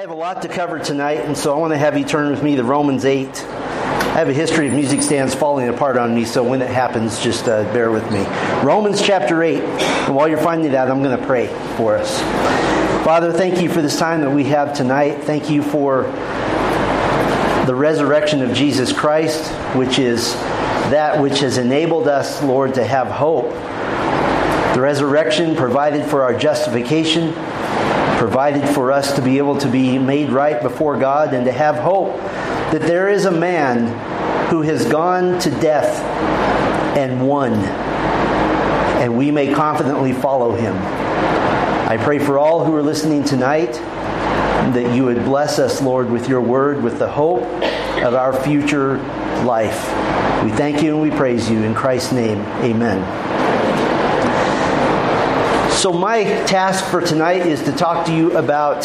I have a lot to cover tonight, and so I want to have you turn with me to Romans 8. I have a history of music stands falling apart on me, so when it happens, just uh, bear with me. Romans chapter 8. And while you're finding that, I'm going to pray for us. Father, thank you for this time that we have tonight. Thank you for the resurrection of Jesus Christ, which is that which has enabled us, Lord, to have hope. The resurrection provided for our justification provided for us to be able to be made right before God and to have hope that there is a man who has gone to death and won, and we may confidently follow him. I pray for all who are listening tonight that you would bless us, Lord, with your word, with the hope of our future life. We thank you and we praise you. In Christ's name, amen. So, my task for tonight is to talk to you about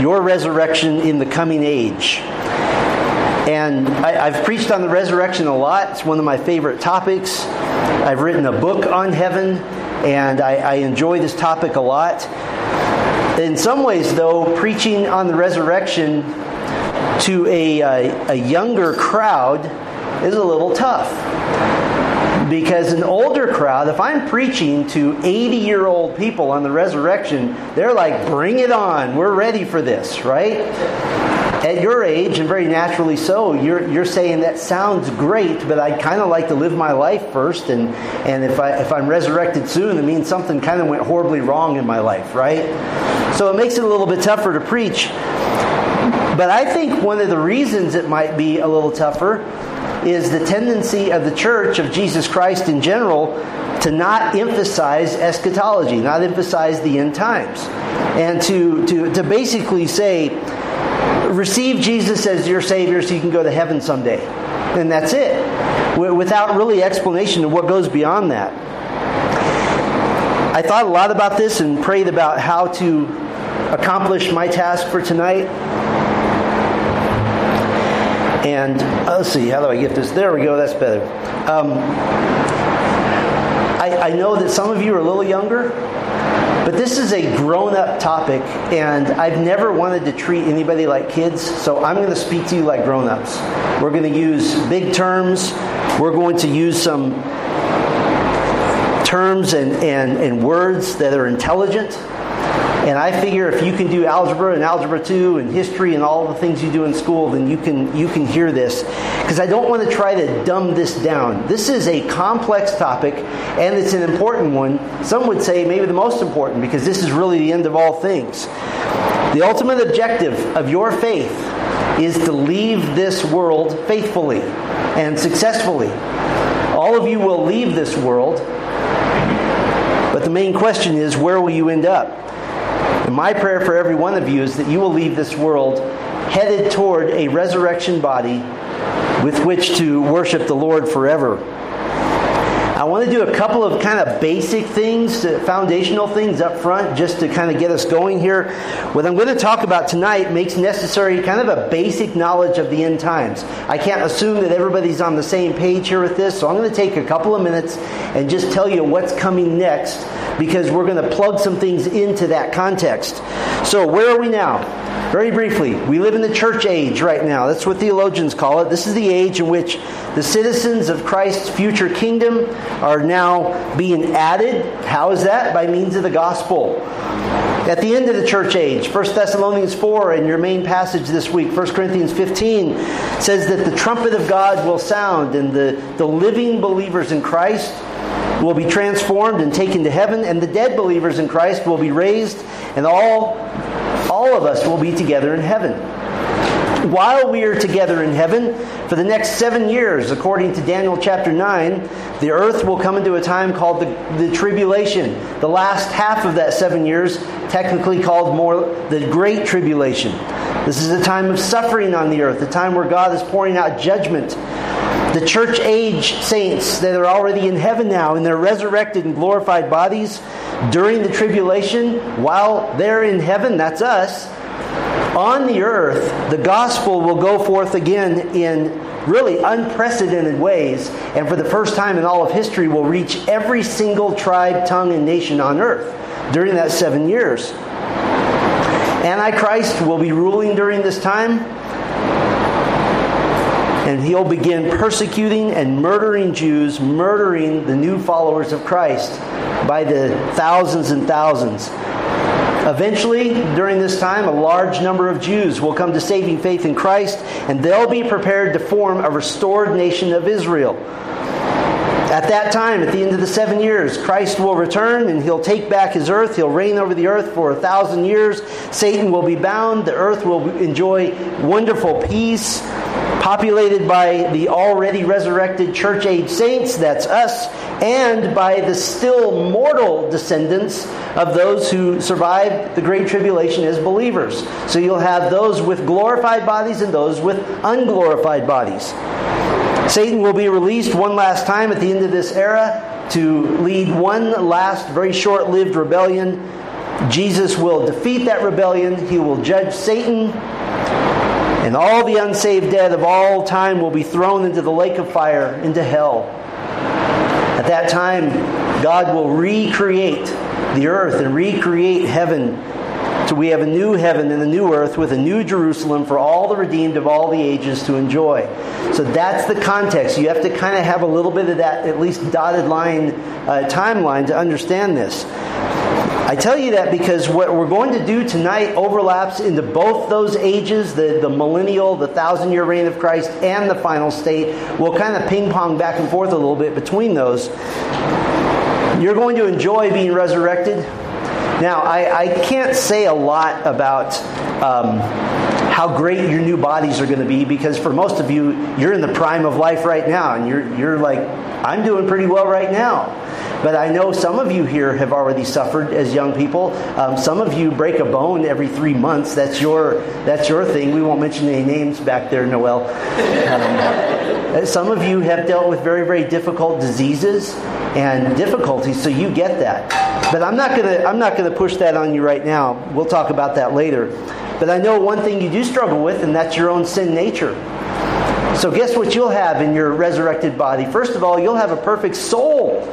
your resurrection in the coming age. And I, have preached on the resurrection a lot. It's one of my favorite topics. I've written a book on heaven, and I, I enjoy this topic a lot. In some ways, though, preaching on the resurrection to a, a, a younger crowd is a little tough because an older crowd, if I'm preaching to 80 year old people on the resurrection, they're like, bring it on. We're ready for this, right? At your age, and very naturally so, you're, you're saying that sounds great, but I'd kind of like to live my life first. And, and if, I, if I'm resurrected soon, it means something kind of went horribly wrong in my life, right? So it makes it a little bit tougher to preach. But I think one of the reasons it might be a little tougher is the tendency of the church of Jesus Christ in general to not emphasize eschatology, not emphasize the end times, and to, to, to basically say, receive Jesus as your Savior so you can go to heaven someday. And that's it, without really explanation of what goes beyond that. I thought a lot about this and prayed about how to accomplish my task for tonight. And uh, let's see, how do I get this? There we go, that's better. Um, I, I know that some of you are a little younger, but this is a grown up topic, and I've never wanted to treat anybody like kids, so I'm going to speak to you like grown ups. We're going to use big terms, we're going to use some terms and, and, and words that are intelligent. And I figure if you can do algebra and algebra 2 and history and all the things you do in school, then you can, you can hear this. Because I don't want to try to dumb this down. This is a complex topic, and it's an important one. Some would say maybe the most important, because this is really the end of all things. The ultimate objective of your faith is to leave this world faithfully and successfully. All of you will leave this world, but the main question is where will you end up? And my prayer for every one of you is that you will leave this world headed toward a resurrection body with which to worship the Lord forever. I want to do a couple of kind of basic things, uh, foundational things up front, just to kind of get us going here. What I'm going to talk about tonight makes necessary kind of a basic knowledge of the end times. I can't assume that everybody's on the same page here with this, so I'm going to take a couple of minutes and just tell you what's coming next because we're going to plug some things into that context. So, where are we now? Very briefly, we live in the church age right now. That's what theologians call it. This is the age in which the citizens of Christ's future kingdom are now being added. How is that? By means of the gospel. At the end of the church age, 1 Thessalonians 4 and your main passage this week, 1 Corinthians 15, says that the trumpet of God will sound and the, the living believers in Christ will be transformed and taken to heaven, and the dead believers in Christ will be raised, and all all of us will be together in heaven. While we are together in heaven, for the next seven years, according to Daniel chapter 9, the earth will come into a time called the, the tribulation. The last half of that seven years, technically called more the Great Tribulation. This is a time of suffering on the earth, a time where God is pouring out judgment. The church age saints that are already in heaven now in their resurrected and glorified bodies during the tribulation, while they're in heaven, that's us, on the earth, the gospel will go forth again in really unprecedented ways, and for the first time in all of history, will reach every single tribe, tongue, and nation on earth during that seven years. Antichrist will be ruling during this time. And he'll begin persecuting and murdering Jews, murdering the new followers of Christ by the thousands and thousands. Eventually, during this time, a large number of Jews will come to saving faith in Christ, and they'll be prepared to form a restored nation of Israel. At that time, at the end of the seven years, Christ will return and he'll take back his earth. He'll reign over the earth for a thousand years. Satan will be bound. The earth will enjoy wonderful peace, populated by the already resurrected church age saints, that's us, and by the still mortal descendants of those who survived the Great Tribulation as believers. So you'll have those with glorified bodies and those with unglorified bodies. Satan will be released one last time at the end of this era to lead one last, very short lived rebellion. Jesus will defeat that rebellion. He will judge Satan. And all the unsaved dead of all time will be thrown into the lake of fire, into hell. At that time, God will recreate the earth and recreate heaven so we have a new heaven and a new earth with a new Jerusalem for all the redeemed of all the ages to enjoy. So that's the context. You have to kind of have a little bit of that, at least dotted line uh, timeline to understand this. I tell you that because what we're going to do tonight overlaps into both those ages the, the millennial, the thousand year reign of Christ, and the final state. We'll kind of ping pong back and forth a little bit between those. You're going to enjoy being resurrected. Now, I, I can't say a lot about um, how great your new bodies are going to be because for most of you, you're in the prime of life right now, and you're, you're like, I'm doing pretty well right now. But I know some of you here have already suffered as young people. Um, some of you break a bone every three months. That's your that's your thing. We won't mention any names back there, Noel. Um, some of you have dealt with very very difficult diseases and difficulties, so you get that. But I'm not gonna I'm not gonna push that on you right now. We'll talk about that later. But I know one thing you do struggle with, and that's your own sin nature. So, guess what you'll have in your resurrected body? First of all, you'll have a perfect soul.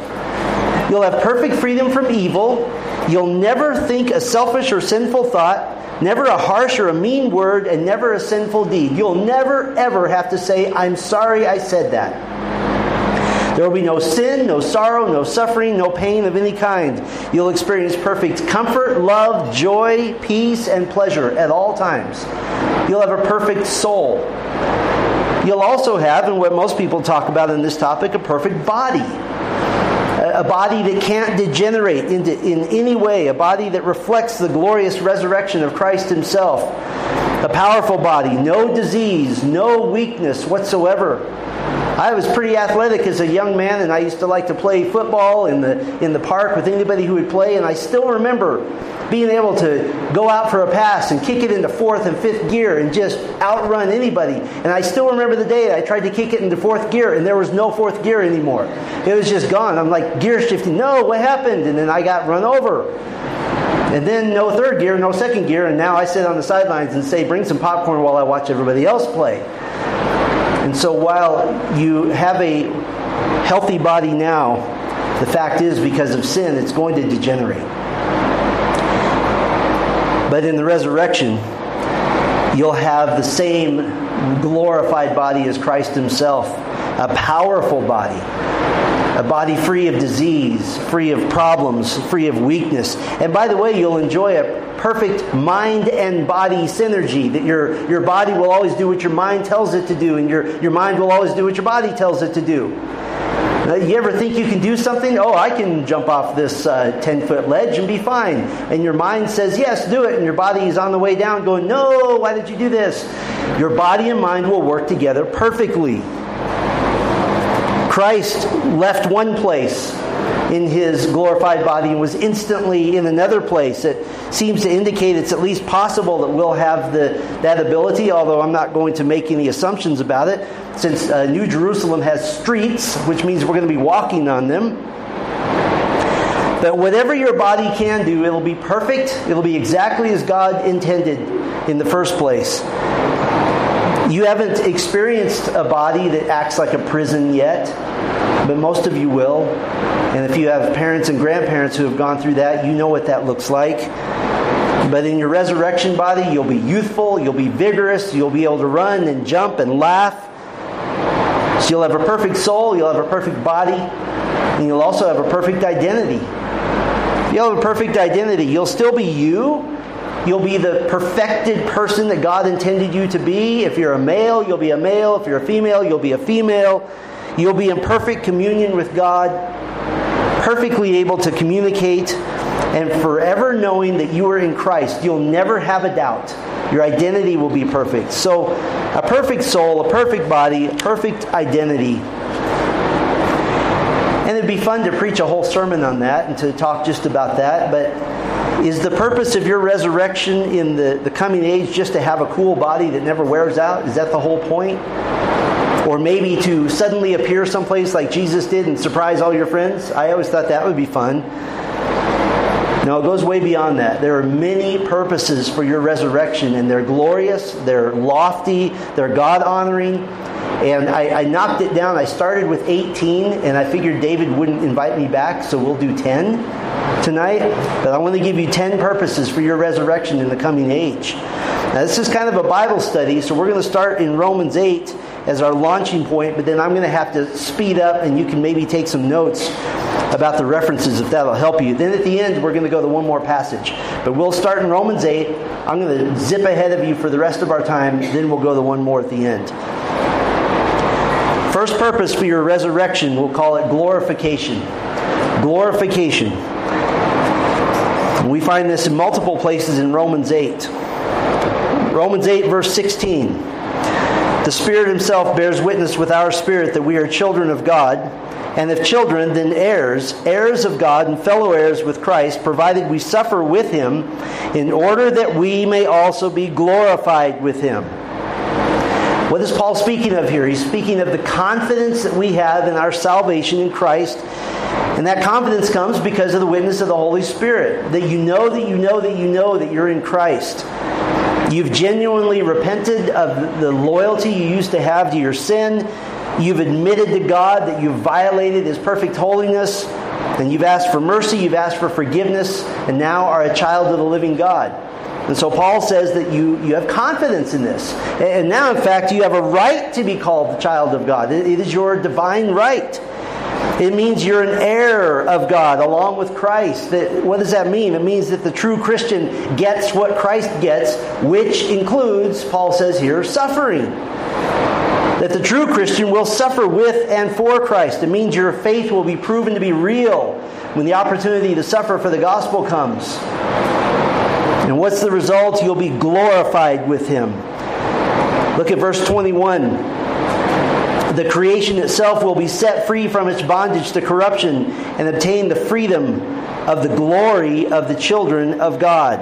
You'll have perfect freedom from evil. You'll never think a selfish or sinful thought, never a harsh or a mean word, and never a sinful deed. You'll never, ever have to say, I'm sorry I said that. There will be no sin, no sorrow, no suffering, no pain of any kind. You'll experience perfect comfort, love, joy, peace, and pleasure at all times. You'll have a perfect soul. You'll also have, and what most people talk about in this topic, a perfect body. A body that can't degenerate into, in any way, a body that reflects the glorious resurrection of Christ Himself. A powerful body, no disease, no weakness whatsoever. I was pretty athletic as a young man, and I used to like to play football in the in the park with anybody who would play. And I still remember being able to go out for a pass and kick it into fourth and fifth gear and just outrun anybody. And I still remember the day I tried to kick it into fourth gear, and there was no fourth gear anymore. It was just gone. I'm like gear shifting. No, what happened? And then I got run over. And then no third gear, no second gear, and now I sit on the sidelines and say, bring some popcorn while I watch everybody else play. And so while you have a healthy body now, the fact is, because of sin, it's going to degenerate. But in the resurrection, you'll have the same glorified body as Christ Himself, a powerful body, a body free of disease, free of problems, free of weakness. And by the way, you'll enjoy a perfect mind and body synergy that your, your body will always do what your mind tells it to do, and your, your mind will always do what your body tells it to do. You ever think you can do something? Oh, I can jump off this 10 uh, foot ledge and be fine. And your mind says, yes, do it. And your body is on the way down going, no, why did you do this? Your body and mind will work together perfectly. Christ left one place in his glorified body and was instantly in another place. It seems to indicate it's at least possible that we'll have the, that ability, although I'm not going to make any assumptions about it, since uh, New Jerusalem has streets, which means we're going to be walking on them. But whatever your body can do, it'll be perfect. It'll be exactly as God intended in the first place. You haven't experienced a body that acts like a prison yet, but most of you will. And if you have parents and grandparents who have gone through that, you know what that looks like. But in your resurrection body, you'll be youthful, you'll be vigorous, you'll be able to run and jump and laugh. So you'll have a perfect soul, you'll have a perfect body, and you'll also have a perfect identity. You'll have a perfect identity. You'll still be you. You'll be the perfected person that God intended you to be. If you're a male, you'll be a male. If you're a female, you'll be a female. You'll be in perfect communion with God, perfectly able to communicate, and forever knowing that you are in Christ. You'll never have a doubt. Your identity will be perfect. So, a perfect soul, a perfect body, perfect identity and it'd be fun to preach a whole sermon on that and to talk just about that. But is the purpose of your resurrection in the, the coming age just to have a cool body that never wears out? Is that the whole point? Or maybe to suddenly appear someplace like Jesus did and surprise all your friends? I always thought that would be fun. No, it goes way beyond that. There are many purposes for your resurrection, and they're glorious, they're lofty, they're God honoring, and I, I, knocked it down. I started with 18, and I figured David wouldn't invite me back, so we'll do 10 tonight. But I want to give you 10 purposes for your resurrection in the coming age. Now, this is kind of a Bible study, so we're going to start in Romans 8 as our launching point, but then I'm going to have to speed up, and you can maybe take some notes about the references if that'll help you. Then at the end, we're going to go to one more passage. But we'll start in Romans 8. I'm going to zip ahead of you for the rest of our time, then we'll go to one more at the end. First purpose for your resurrection, we'll call it glorification. Glorification. We find this in multiple places in Romans 8. Romans 8, verse 16. The Spirit Himself bears witness with our spirit that we are children of God, and if children, then heirs, heirs of God and fellow heirs with Christ, provided we suffer with Him, in order that we may also be glorified with Him. What is Paul speaking of here? He's speaking of the confidence that we have in our salvation in Christ. And that confidence comes because of the witness of the Holy Spirit. That you know that you know that you know that you're in Christ. You've genuinely repented of the loyalty you used to have to your sin. You've admitted to God that you've violated His perfect holiness. And you've asked for mercy, you've asked for forgiveness, and now are a child of the living God. And so Paul says that you, you have confidence in this. And now, in fact, you have a right to be called the child of God. It is your divine right. It means you're an heir of God along with Christ. That, what does that mean? It means that the true Christian gets what Christ gets, which includes, Paul says here, suffering. That the true Christian will suffer with and for Christ. It means your faith will be proven to be real when the opportunity to suffer for the gospel comes. And what's the result? You'll be glorified with him. Look at verse 21. The creation itself will be set free from its bondage to corruption and obtain the freedom of the glory of the children of God.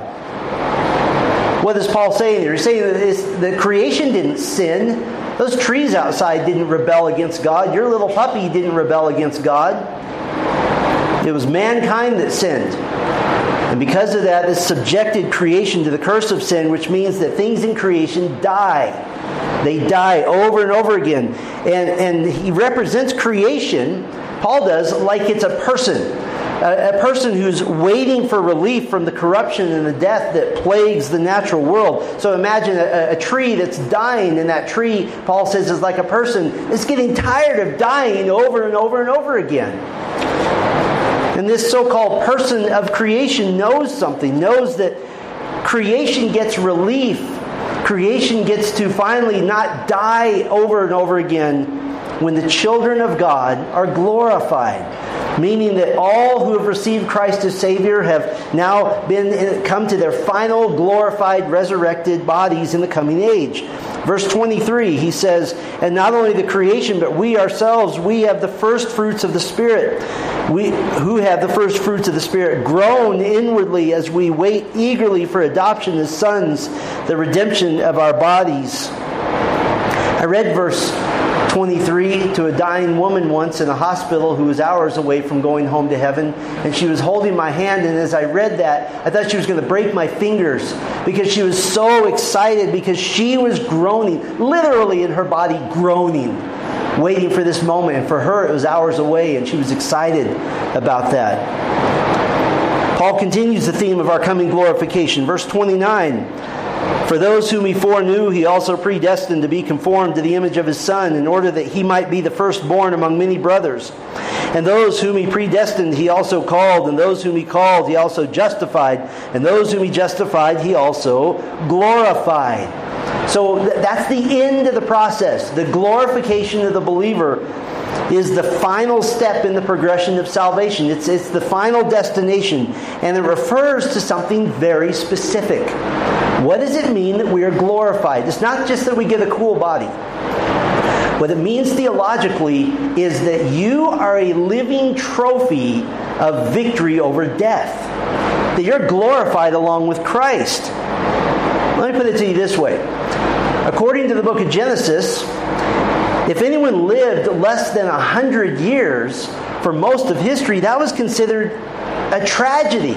What is Paul saying here? He's saying that the creation didn't sin. Those trees outside didn't rebel against God. Your little puppy didn't rebel against God. It was mankind that sinned. And because of that, this subjected creation to the curse of sin, which means that things in creation die. They die over and over again. And, and he represents creation, Paul does, like it's a person. A, a person who's waiting for relief from the corruption and the death that plagues the natural world. So imagine a, a tree that's dying, and that tree, Paul says, is like a person that's getting tired of dying over and over and over again. And this so called person of creation knows something, knows that creation gets relief. Creation gets to finally not die over and over again when the children of God are glorified. Meaning that all who have received Christ as Savior have now been come to their final glorified, resurrected bodies in the coming age. Verse 23, he says, And not only the creation, but we ourselves, we have the first fruits of the Spirit. We who have the first fruits of the Spirit groan inwardly as we wait eagerly for adoption as sons, the redemption of our bodies. I read verse 23 to a dying woman once in a hospital who was hours away from going home to heaven. And she was holding my hand. And as I read that, I thought she was going to break my fingers because she was so excited because she was groaning, literally in her body, groaning, waiting for this moment. And for her, it was hours away, and she was excited about that. Paul continues the theme of our coming glorification. Verse 29 For those whom he foreknew, he also predestined to be conformed to the image of his Son, in order that he might be the firstborn among many brothers. And those whom he predestined, he also called. And those whom he called, he also justified. And those whom he justified, he also glorified. So that's the end of the process. The glorification of the believer is the final step in the progression of salvation. It's, it's the final destination. And it refers to something very specific. What does it mean that we are glorified? It's not just that we get a cool body. What it means theologically is that you are a living trophy of victory over death. That you're glorified along with Christ. Let me put it to you this way. According to the book of Genesis, if anyone lived less than 100 years for most of history, that was considered a tragedy.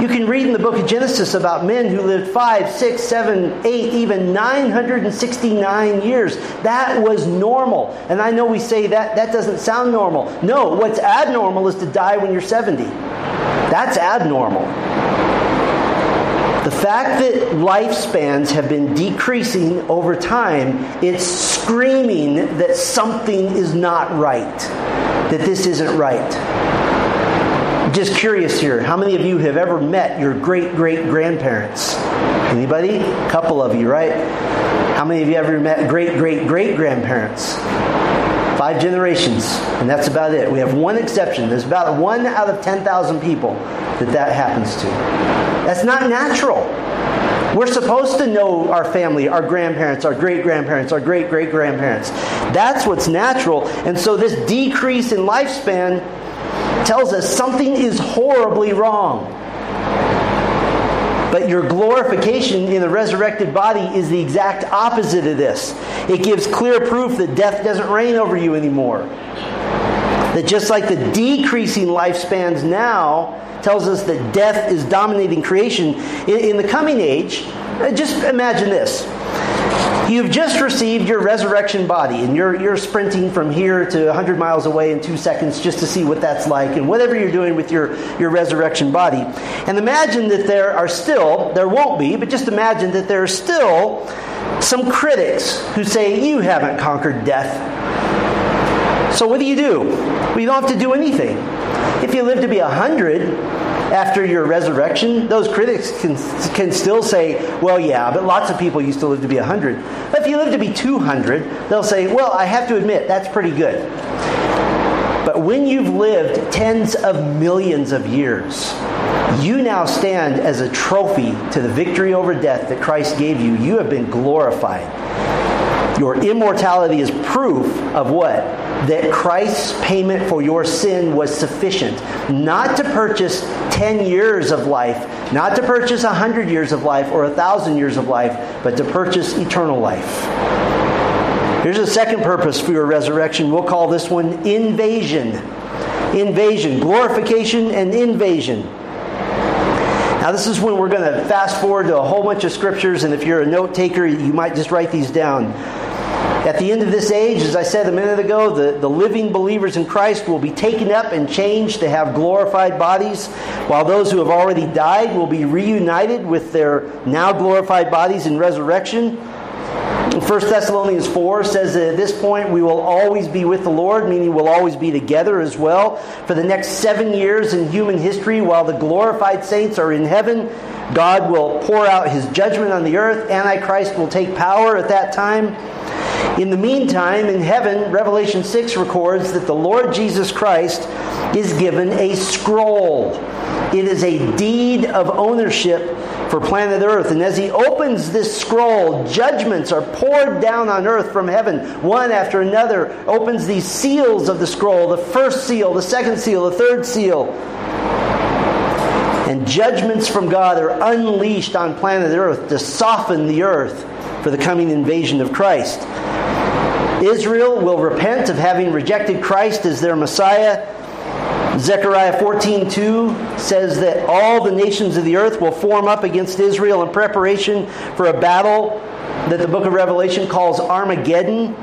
You can read in the book of Genesis about men who lived five, six, seven, eight, even 969 years. That was normal. And I know we say that that doesn't sound normal. No, what's abnormal is to die when you're 70. That's abnormal. The fact that lifespans have been decreasing over time, it's screaming that something is not right, that this isn't right just curious here. How many of you have ever met your great great grandparents? Anybody? A couple of you right? How many of you ever met great great great grandparents? Five generations and that's about it. We have one exception. There's about one out of 10,000 people that that happens to. That's not natural. We're supposed to know our family, our grandparents, our great grandparents, our great great grandparents. That's what's natural. And so, this decrease in lifespan tells us something is horribly wrong. But your glorification in the resurrected body is the exact opposite of this. It gives clear proof that death doesn't reign over you anymore. That just like the decreasing lifespans now tells us that death is dominating creation, in, the coming age, uh, just imagine this You've just received your resurrection body, and you're, you're sprinting from here to 100 miles away in two seconds just to see what that's like, and whatever you're doing with your, your resurrection body. And imagine that there are still, there won't be, but just imagine that there are still some critics who say, You haven't conquered death. So what do you do? Well, don't have to do anything. If you live to be 100, after your resurrection, those critics can, can still say, well, yeah, but lots of people used to live to be 100. But if you live to be 200, they'll say, well, I have to admit, that's pretty good. But when you've lived tens of millions of years, you now stand as a trophy to the victory over death that Christ gave you. You have been glorified. Your immortality is proof of what? That Christ's payment for your sin was sufficient. Not to purchase 10 years of life, not to purchase 100 years of life or 1,000 years of life, but to purchase eternal life. Here's a second purpose for your resurrection. We'll call this one invasion. Invasion, glorification and invasion. Now, this is when we're going to fast forward to a whole bunch of scriptures, and if you're a note taker, you might just write these down. At the end of this age, as I said a minute ago, the, the living believers in Christ will be taken up and changed to have glorified bodies, while those who have already died will be reunited with their now glorified bodies in resurrection. 1 Thessalonians 4 says that at this point we will always be with the Lord, meaning we'll always be together as well. For the next seven years in human history, while the glorified saints are in heaven, God will pour out his judgment on the earth. Antichrist will take power at that time. In the meantime, in heaven, Revelation 6 records that the Lord Jesus Christ is given a scroll. It is a deed of ownership for planet Earth. And as he opens this scroll, judgments are poured down on earth from heaven, one after another. Opens these seals of the scroll the first seal, the second seal, the third seal. And judgments from God are unleashed on planet Earth to soften the earth for the coming invasion of Christ. Israel will repent of having rejected Christ as their Messiah. Zechariah 14:2 says that all the nations of the earth will form up against Israel in preparation for a battle that the book of Revelation calls Armageddon.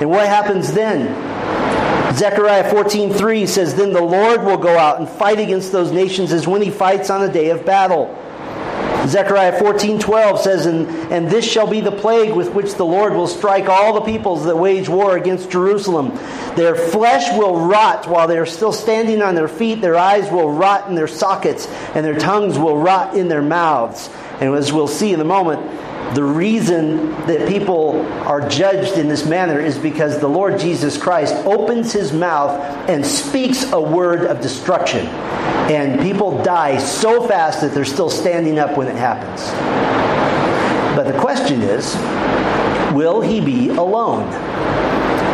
And what happens then? Zechariah 14:3 says, "Then the Lord will go out and fight against those nations as when he fights on a day of battle." Zechariah 14:12 says, and, and this shall be the plague with which the Lord will strike all the peoples that wage war against Jerusalem. Their flesh will rot while they are still standing on their feet. Their eyes will rot in their sockets, and their tongues will rot in their mouths. And as we'll see in a moment, the reason that people are judged in this manner is because the Lord Jesus Christ opens his mouth and speaks a word of destruction. And people die so fast that they're still standing up when it happens. But the question is will he be alone?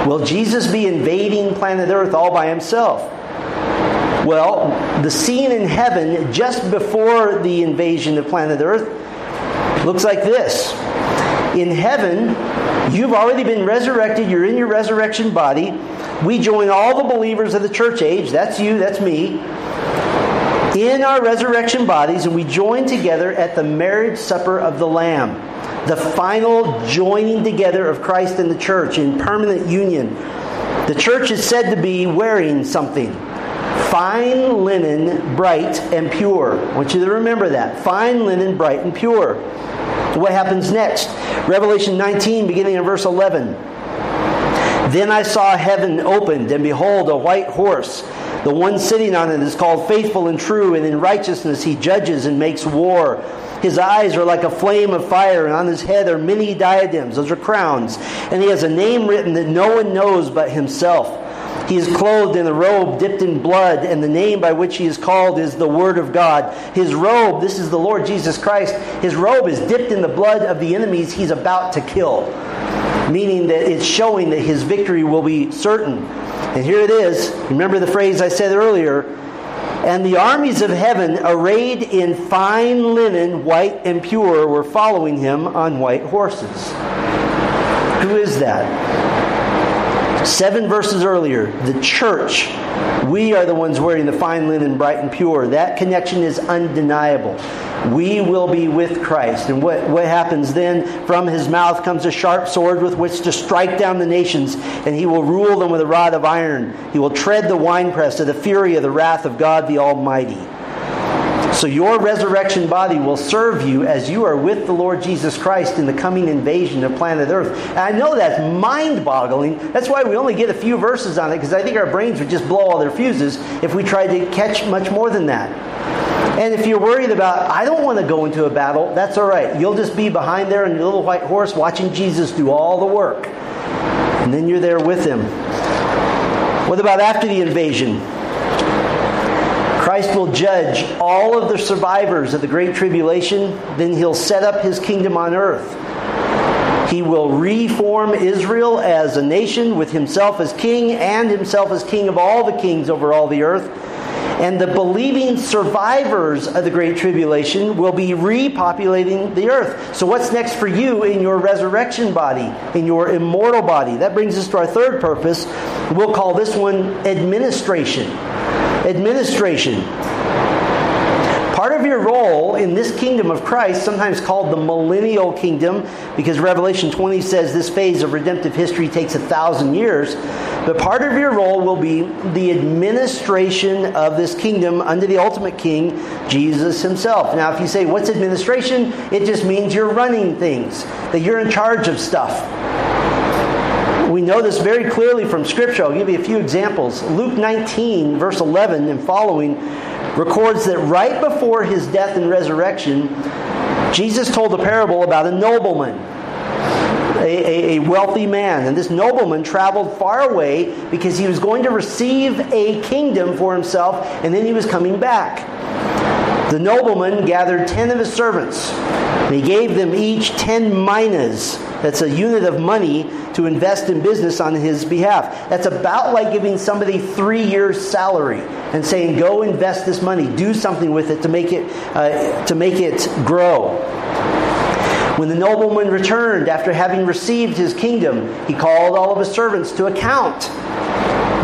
Will Jesus be invading planet Earth all by himself? Well, the scene in heaven just before the invasion of planet Earth looks like this. In heaven, you've already been resurrected, you're in your resurrection body. We join all the believers of the church age, that's you, that's me, in our resurrection bodies, and we join together at the marriage supper of the Lamb, the final joining together of Christ and the church in permanent union. The church is said to be wearing something fine linen, bright and pure. I want you to remember that. Fine linen, bright and pure. What happens next? Revelation 19, beginning in verse 11. Then I saw heaven opened, and behold, a white horse. The one sitting on it is called faithful and true, and in righteousness he judges and makes war. His eyes are like a flame of fire, and on his head are many diadems. Those are crowns. And he has a name written that no one knows but himself. He is clothed in a robe dipped in blood, and the name by which he is called is the Word of God. His robe, this is the Lord Jesus Christ, his robe is dipped in the blood of the enemies he's about to kill, meaning that it's showing that his victory will be certain. And here it is. Remember the phrase I said earlier. And the armies of heaven, arrayed in fine linen, white and pure, were following him on white horses. Who is that? Seven verses earlier, the church, we are the ones wearing the fine linen, bright and pure. That connection is undeniable. We will be with Christ. And what, what happens then? From his mouth comes a sharp sword with which to strike down the nations, and he will rule them with a rod of iron. He will tread the winepress of the fury of the wrath of God the Almighty. So your resurrection body will serve you as you are with the Lord Jesus Christ in the coming invasion of planet Earth. And I know that's mind boggling. That's why we only get a few verses on it, because I think our brains would just blow all their fuses if we tried to catch much more than that. And if you're worried about, I don't want to go into a battle, that's all right. You'll just be behind there on your little white horse watching Jesus do all the work. And then you're there with him. What about after the invasion? Christ will judge all of the survivors of the Great Tribulation. Then he'll set up his kingdom on earth. He will reform Israel as a nation with himself as king and himself as king of all the kings over all the earth. And the believing survivors of the Great Tribulation will be repopulating the earth. So, what's next for you in your resurrection body, in your immortal body? That brings us to our third purpose. We'll call this one administration administration. Part of your role in this kingdom of Christ, sometimes called the millennial kingdom, because Revelation 20 says this phase of redemptive history takes a thousand years, but part of your role will be the administration of this kingdom under the ultimate king, Jesus himself. Now, if you say, What's administration? It just means you're running things, that you're in charge of stuff. We know this very clearly from Scripture. I'll give you a few examples. Luke 19, verse 11 and following, records that right before his death and resurrection, Jesus told a parable about a nobleman. A, a, a, wealthy man. And this nobleman traveled far away because he was going to receive a kingdom for himself and then he was coming back. The nobleman gathered ten of his servants. He gave them each ten minas. That's a unit of money to invest in business on his behalf. That's about like giving somebody three years' salary and saying, "Go invest this money, do something with it to make it uh, to make it grow." When the nobleman returned after having received his kingdom, he called all of his servants to account.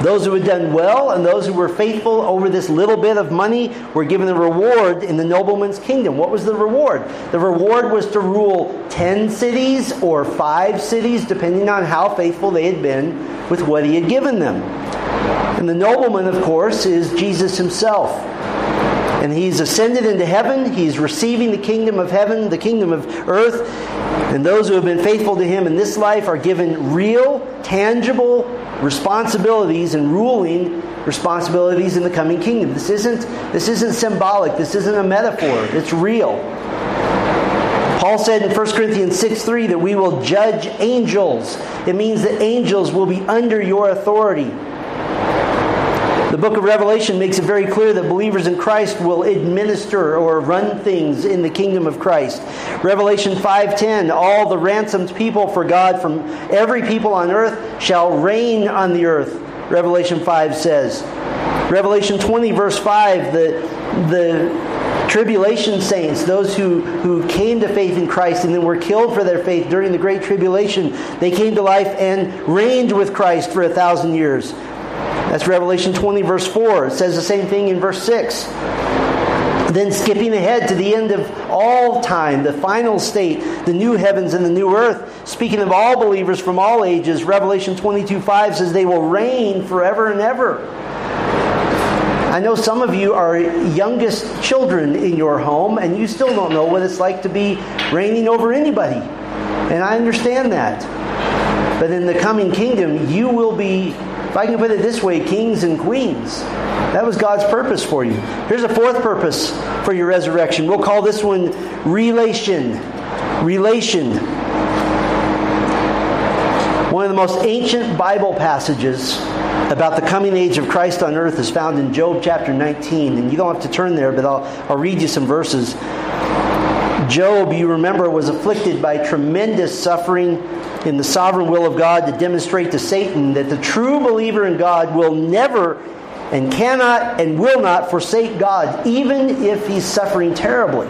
Those who had done well and those who were faithful over this little bit of money were given a reward in the nobleman's kingdom. What was the reward? The reward was to rule 10 cities or 5 cities, depending on how faithful they had been with what he had given them. And the nobleman, of course, is Jesus himself. And he's ascended into heaven. He's receiving the kingdom of heaven, the kingdom of earth. And those who have been faithful to him in this life are given real, tangible responsibilities and ruling responsibilities in the coming kingdom. This isn't, this isn't symbolic. This isn't a metaphor. It's real. Paul said in 1 Corinthians 6 3 that we will judge angels. It means that angels will be under your authority. The book of Revelation makes it very clear that believers in Christ will administer or run things in the kingdom of Christ. Revelation 5:10 all the ransomed people for God from every people on earth shall reign on the earth. Revelation 5 says. Revelation 20 verse 5 the the tribulation saints, those who, who came to faith in Christ and then were killed for their faith during the Great Tribulation, they came to life and reigned with Christ for a thousand years. That's Revelation 20, verse 4. It says the same thing in verse 6. Then skipping ahead to the end of all time, the final state, the new heavens and the new earth, speaking of all believers from all ages, Revelation 22 5 says they will reign forever and ever. I know some of you are youngest children in your home, and you still don't know what it's like to be reigning over anybody. And I understand that. But in the coming kingdom, you will be if I can put it this way, kings and queens. That was God's purpose for you. Here's a fourth purpose for your resurrection. We'll call this one relation. Relation. One of the most ancient Bible passages about the coming age of Christ on earth is found in Job chapter 19. And you don't have to turn there, but I'll, I'll read you some verses. Job, you remember, was afflicted by tremendous suffering in the sovereign will of God to demonstrate to Satan that the true believer in God will never and cannot and will not forsake God, even if he's suffering terribly.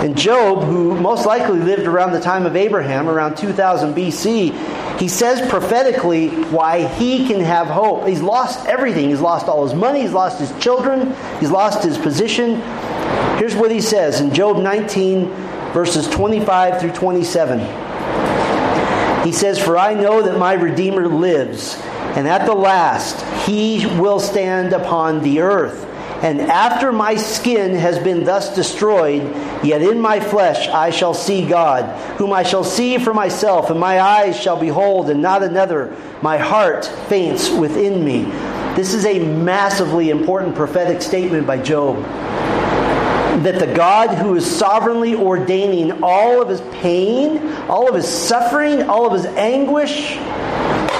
And Job, who most likely lived around the time of Abraham, around 2000 BC, he says prophetically why he can have hope. He's lost everything. He's lost all his money, he's lost his children, he's lost his position. Here's what he says in Job 19, verses 25 through 27. He says, For I know that my Redeemer lives, and at the last he will stand upon the earth. And after my skin has been thus destroyed, yet in my flesh I shall see God, whom I shall see for myself, and my eyes shall behold, and not another. My heart faints within me. This is a massively important prophetic statement by Job that the God who is sovereignly ordaining all of his pain, all of his suffering, all of his anguish,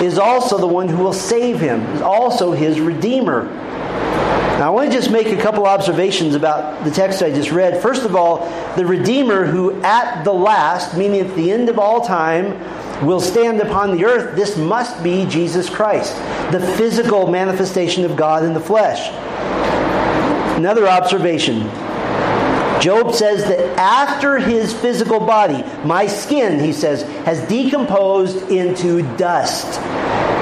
is also the one who will save him, is also his Redeemer. Now, I want to just make a couple observations about the text I just read. First of all, the Redeemer who at the last, meaning at the end of all time, will stand upon the earth, this must be Jesus Christ, the physical manifestation of God in the flesh. Another observation Job says that after his physical body, my skin, he says, has decomposed into dust.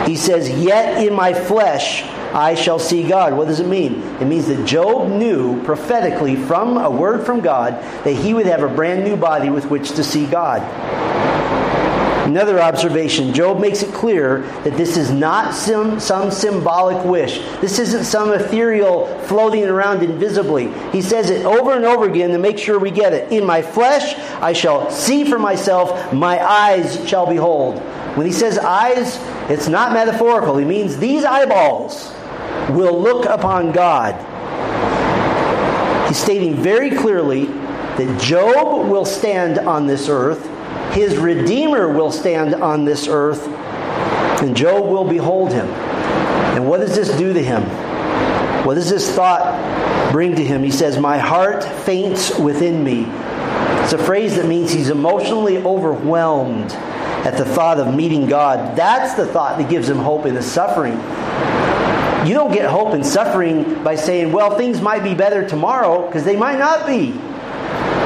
He says, Yet in my flesh I shall see God. What does it mean? It means that Job knew prophetically from a word from God that he would have a brand new body with which to see God. Another observation Job makes it clear that this is not some, some symbolic wish. This isn't some ethereal floating around invisibly. He says it over and over again to make sure we get it. In my flesh I shall see for myself, my eyes shall behold. When he says eyes, it's not metaphorical. He means these eyeballs will look upon God. He's stating very clearly that Job will stand on this earth his Redeemer will stand on this earth, and Job will behold him. And what does this do to him? What does this thought bring to him? He says, My heart faints within me. It's a phrase that means he's emotionally overwhelmed at the thought of meeting God. That's the thought that gives him hope in his suffering. You don't get hope in suffering by saying, well, things might be better tomorrow, because they might not be.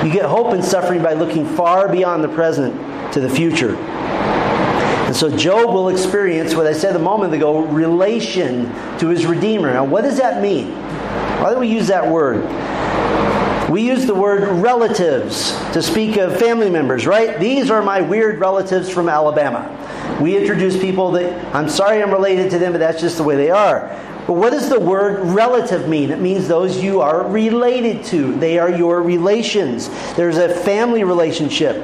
You get hope in suffering by looking far beyond the present to the future. And so Job will experience what I said a moment ago relation to his Redeemer. Now, what does that mean? Why do we use that word? We use the word relatives to speak of family members, right? These are my weird relatives from Alabama. We introduce people that I'm sorry I'm related to them, but that's just the way they are. But what does the word relative mean? It means those you are related to. They are your relations. There's a family relationship.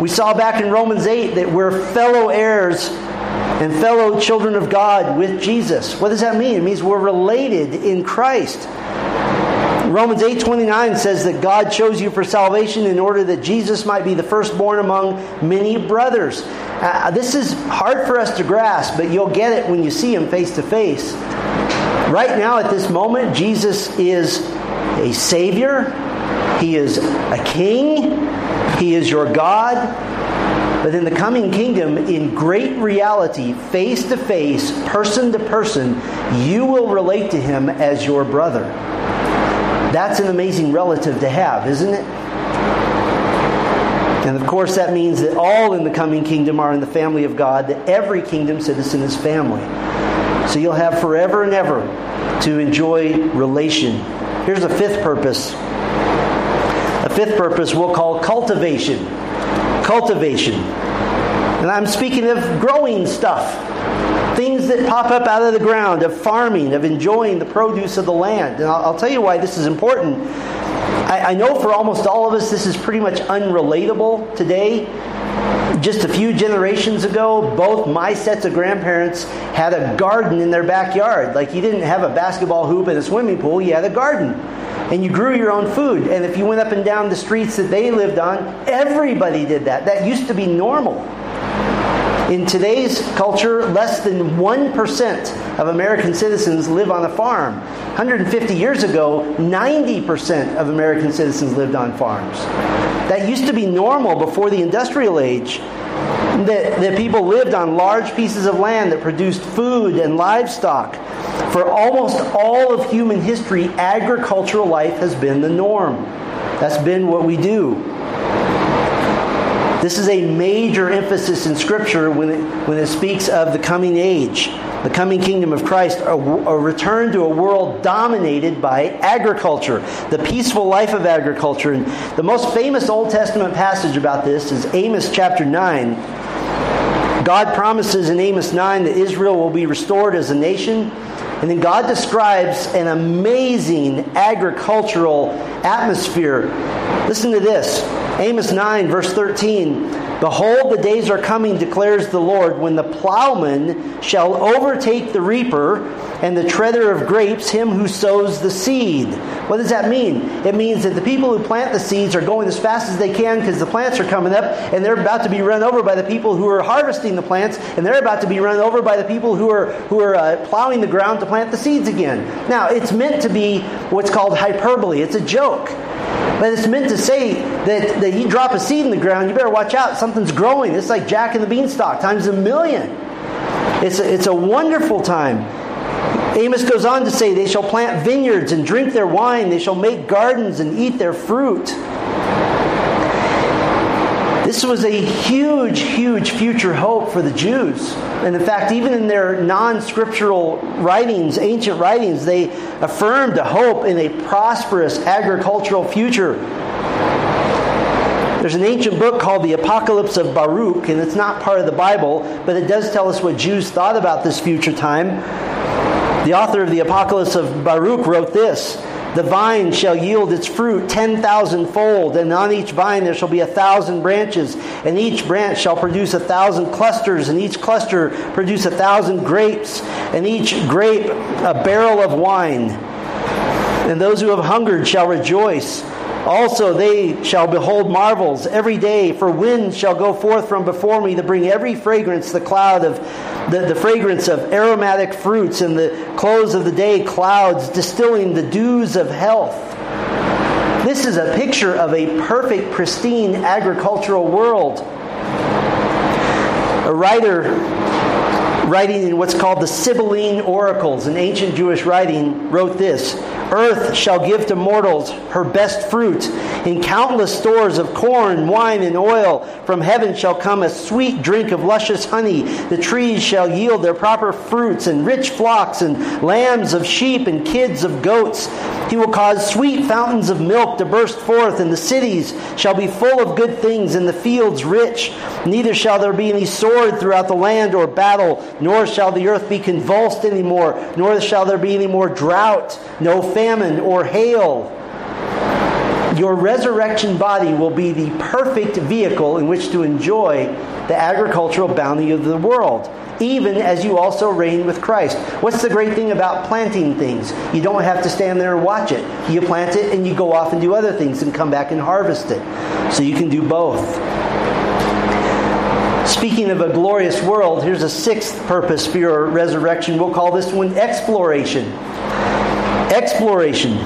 We saw back in Romans 8 that we're fellow heirs and fellow children of God with Jesus. What does that mean? It means we're related in Christ. Romans 8:29 says that God chose you for salvation in order that Jesus might be the firstborn among many brothers. Uh, this is hard for us to grasp, but you'll get it when you see him face to face. Right now at this moment, Jesus is a savior. He is a king. He is your God. But in the coming kingdom, in great reality, face to face, person to person, you will relate to him as your brother. That's an amazing relative to have, isn't it? And of course, that means that all in the coming kingdom are in the family of God, that every kingdom citizen is family. So you'll have forever and ever to enjoy relation. Here's a fifth purpose. A fifth purpose we'll call cultivation. Cultivation. And I'm speaking of growing stuff things that pop up out of the ground, of farming, of enjoying the produce of the land. And I'll, I'll tell you why this is important. I, I know for almost all of us, this is pretty much unrelatable today just a few generations ago, both my sets of grandparents had a garden in their backyard. Like you didn't have a basketball hoop and a swimming pool, you had a garden. And you grew your own food. And if you went up and down the streets that they lived on, everybody did that. That used to be normal. In today's culture, less than 1% of American citizens live on a farm. 150 years ago, 90% of American citizens lived on farms. That used to be normal before the industrial age. That, that people lived on large pieces of land that produced food and livestock. For almost all of human history, agricultural life has been the norm. That's been what we do. This is a major emphasis in Scripture when it, when it speaks of the coming age, the coming kingdom of Christ, a, a return to a world dominated by agriculture, the peaceful life of agriculture. And the most famous Old Testament passage about this is Amos chapter 9. God promises in Amos 9 that Israel will be restored as a nation. And then God describes an amazing agricultural atmosphere. Listen to this. Amos 9, verse 13 Behold, the days are coming, declares the Lord, when the plowman shall overtake the reaper and the treader of grapes, him who sows the seed. What does that mean? It means that the people who plant the seeds are going as fast as they can because the plants are coming up and they're about to be run over by the people who are harvesting the plants and they're about to be run over by the people who are, who are uh, plowing the ground to plant the seeds again. Now, it's meant to be what's called hyperbole, it's a joke. But it's meant to say that, that you drop a seed in the ground, you better watch out. Something's growing. It's like Jack and the Beanstalk times a million. It's a, it's a wonderful time. Amos goes on to say, They shall plant vineyards and drink their wine. They shall make gardens and eat their fruit. This was a huge, huge future hope for the Jews. And in fact, even in their non scriptural writings, ancient writings, they affirmed a hope in a prosperous agricultural future. There's an ancient book called the Apocalypse of Baruch, and it's not part of the Bible, but it does tell us what Jews thought about this future time. The author of the Apocalypse of Baruch wrote this the vine shall yield its fruit ten thousand fold, and on each vine there shall be a thousand branches, and each branch shall produce a thousand clusters, and each cluster produce a thousand grapes, and each grape a barrel of wine. And those who have hungered shall rejoice. Also, they shall behold marvels every day, for winds shall go forth from before me to bring every fragrance, the cloud of the, the fragrance of aromatic fruits, and the close of the day, clouds distilling the dews of health. This is a picture of a perfect, pristine agricultural world. A writer writing in what's called the Sibylline Oracles, an ancient Jewish writing, wrote this Earth shall give to mortals her best fruit. In countless stores of corn, wine, and oil, from heaven shall come a sweet drink of luscious honey. The trees shall yield their proper fruits, and rich flocks, and lambs of sheep, and kids of goats. He will cause sweet fountains of milk to burst forth, and the cities shall be full of good things, and the fields rich. Neither shall there be any sword throughout the land or battle, nor shall the earth be convulsed anymore, nor shall there be any more drought, no famine or hail. Your resurrection body will be the perfect vehicle in which to enjoy the agricultural bounty of the world, even as you also reign with Christ. What's the great thing about planting things? You don't have to stand there and watch it. You plant it and you go off and do other things and come back and harvest it. So you can do both. Speaking of a glorious world, here's a sixth purpose for your resurrection. We'll call this one exploration. Exploration.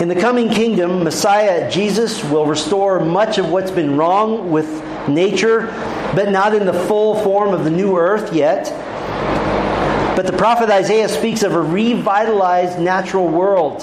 In the coming kingdom, Messiah Jesus will restore much of what's been wrong with nature, but not in the full form of the new earth yet. But the prophet Isaiah speaks of a revitalized natural world.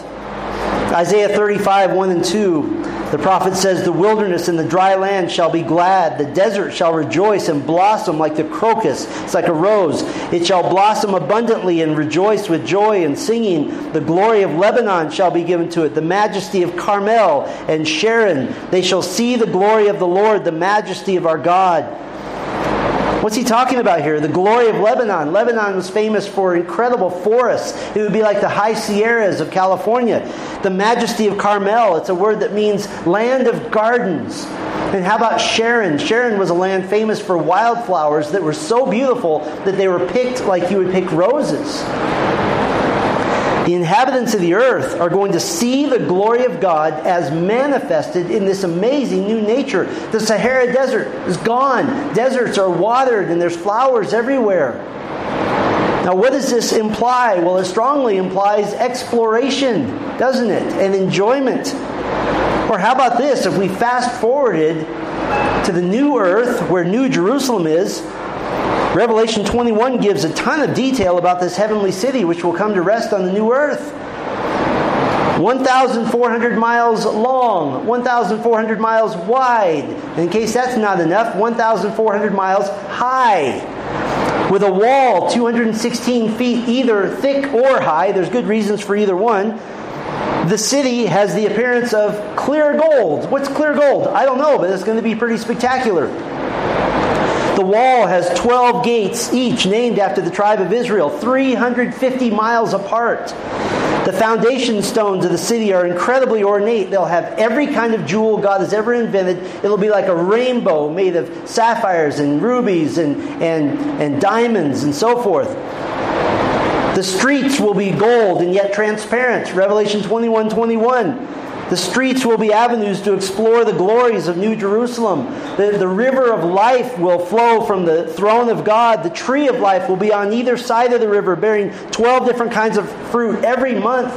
Isaiah 35, 1 and 2 the prophet says, The wilderness and the dry land shall be glad. The desert shall rejoice and blossom like the crocus. It's like a rose. It shall blossom abundantly and rejoice with joy and singing. The glory of Lebanon shall be given to it, the majesty of Carmel and Sharon. They shall see the glory of the Lord, the majesty of our God. What's he talking about here? The glory of Lebanon. Lebanon was famous for incredible forests. It would be like the high Sierras of California. The majesty of Carmel. It's a word that means land of gardens. And how about Sharon? Sharon was a land famous for wildflowers that were so beautiful that they were picked like you would pick roses. The inhabitants of the earth are going to see the glory of God as manifested in this amazing new nature. The Sahara Desert is gone. Deserts are watered and there's flowers everywhere. Now, what does this imply? Well, it strongly implies exploration, doesn't it? And enjoyment. Or how about this? If we fast forwarded to the new earth where New Jerusalem is, Revelation 21 gives a ton of detail about this heavenly city which will come to rest on the new earth. 1,400 miles long, 1,400 miles wide. In case that's not enough, 1,400 miles high. With a wall 216 feet either thick or high. There's good reasons for either one. The city has the appearance of clear gold. What's clear gold? I don't know, but it's going to be pretty spectacular. The wall has 12 gates, each named after the tribe of Israel, 350 miles apart. The foundation stones of the city are incredibly ornate. They'll have every kind of jewel God has ever invented. It'll be like a rainbow made of sapphires and rubies and, and, and diamonds and so forth. The streets will be gold and yet transparent. Revelation 21 21. The streets will be avenues to explore the glories of New Jerusalem. The, the river of life will flow from the throne of God. The tree of life will be on either side of the river, bearing 12 different kinds of fruit every month.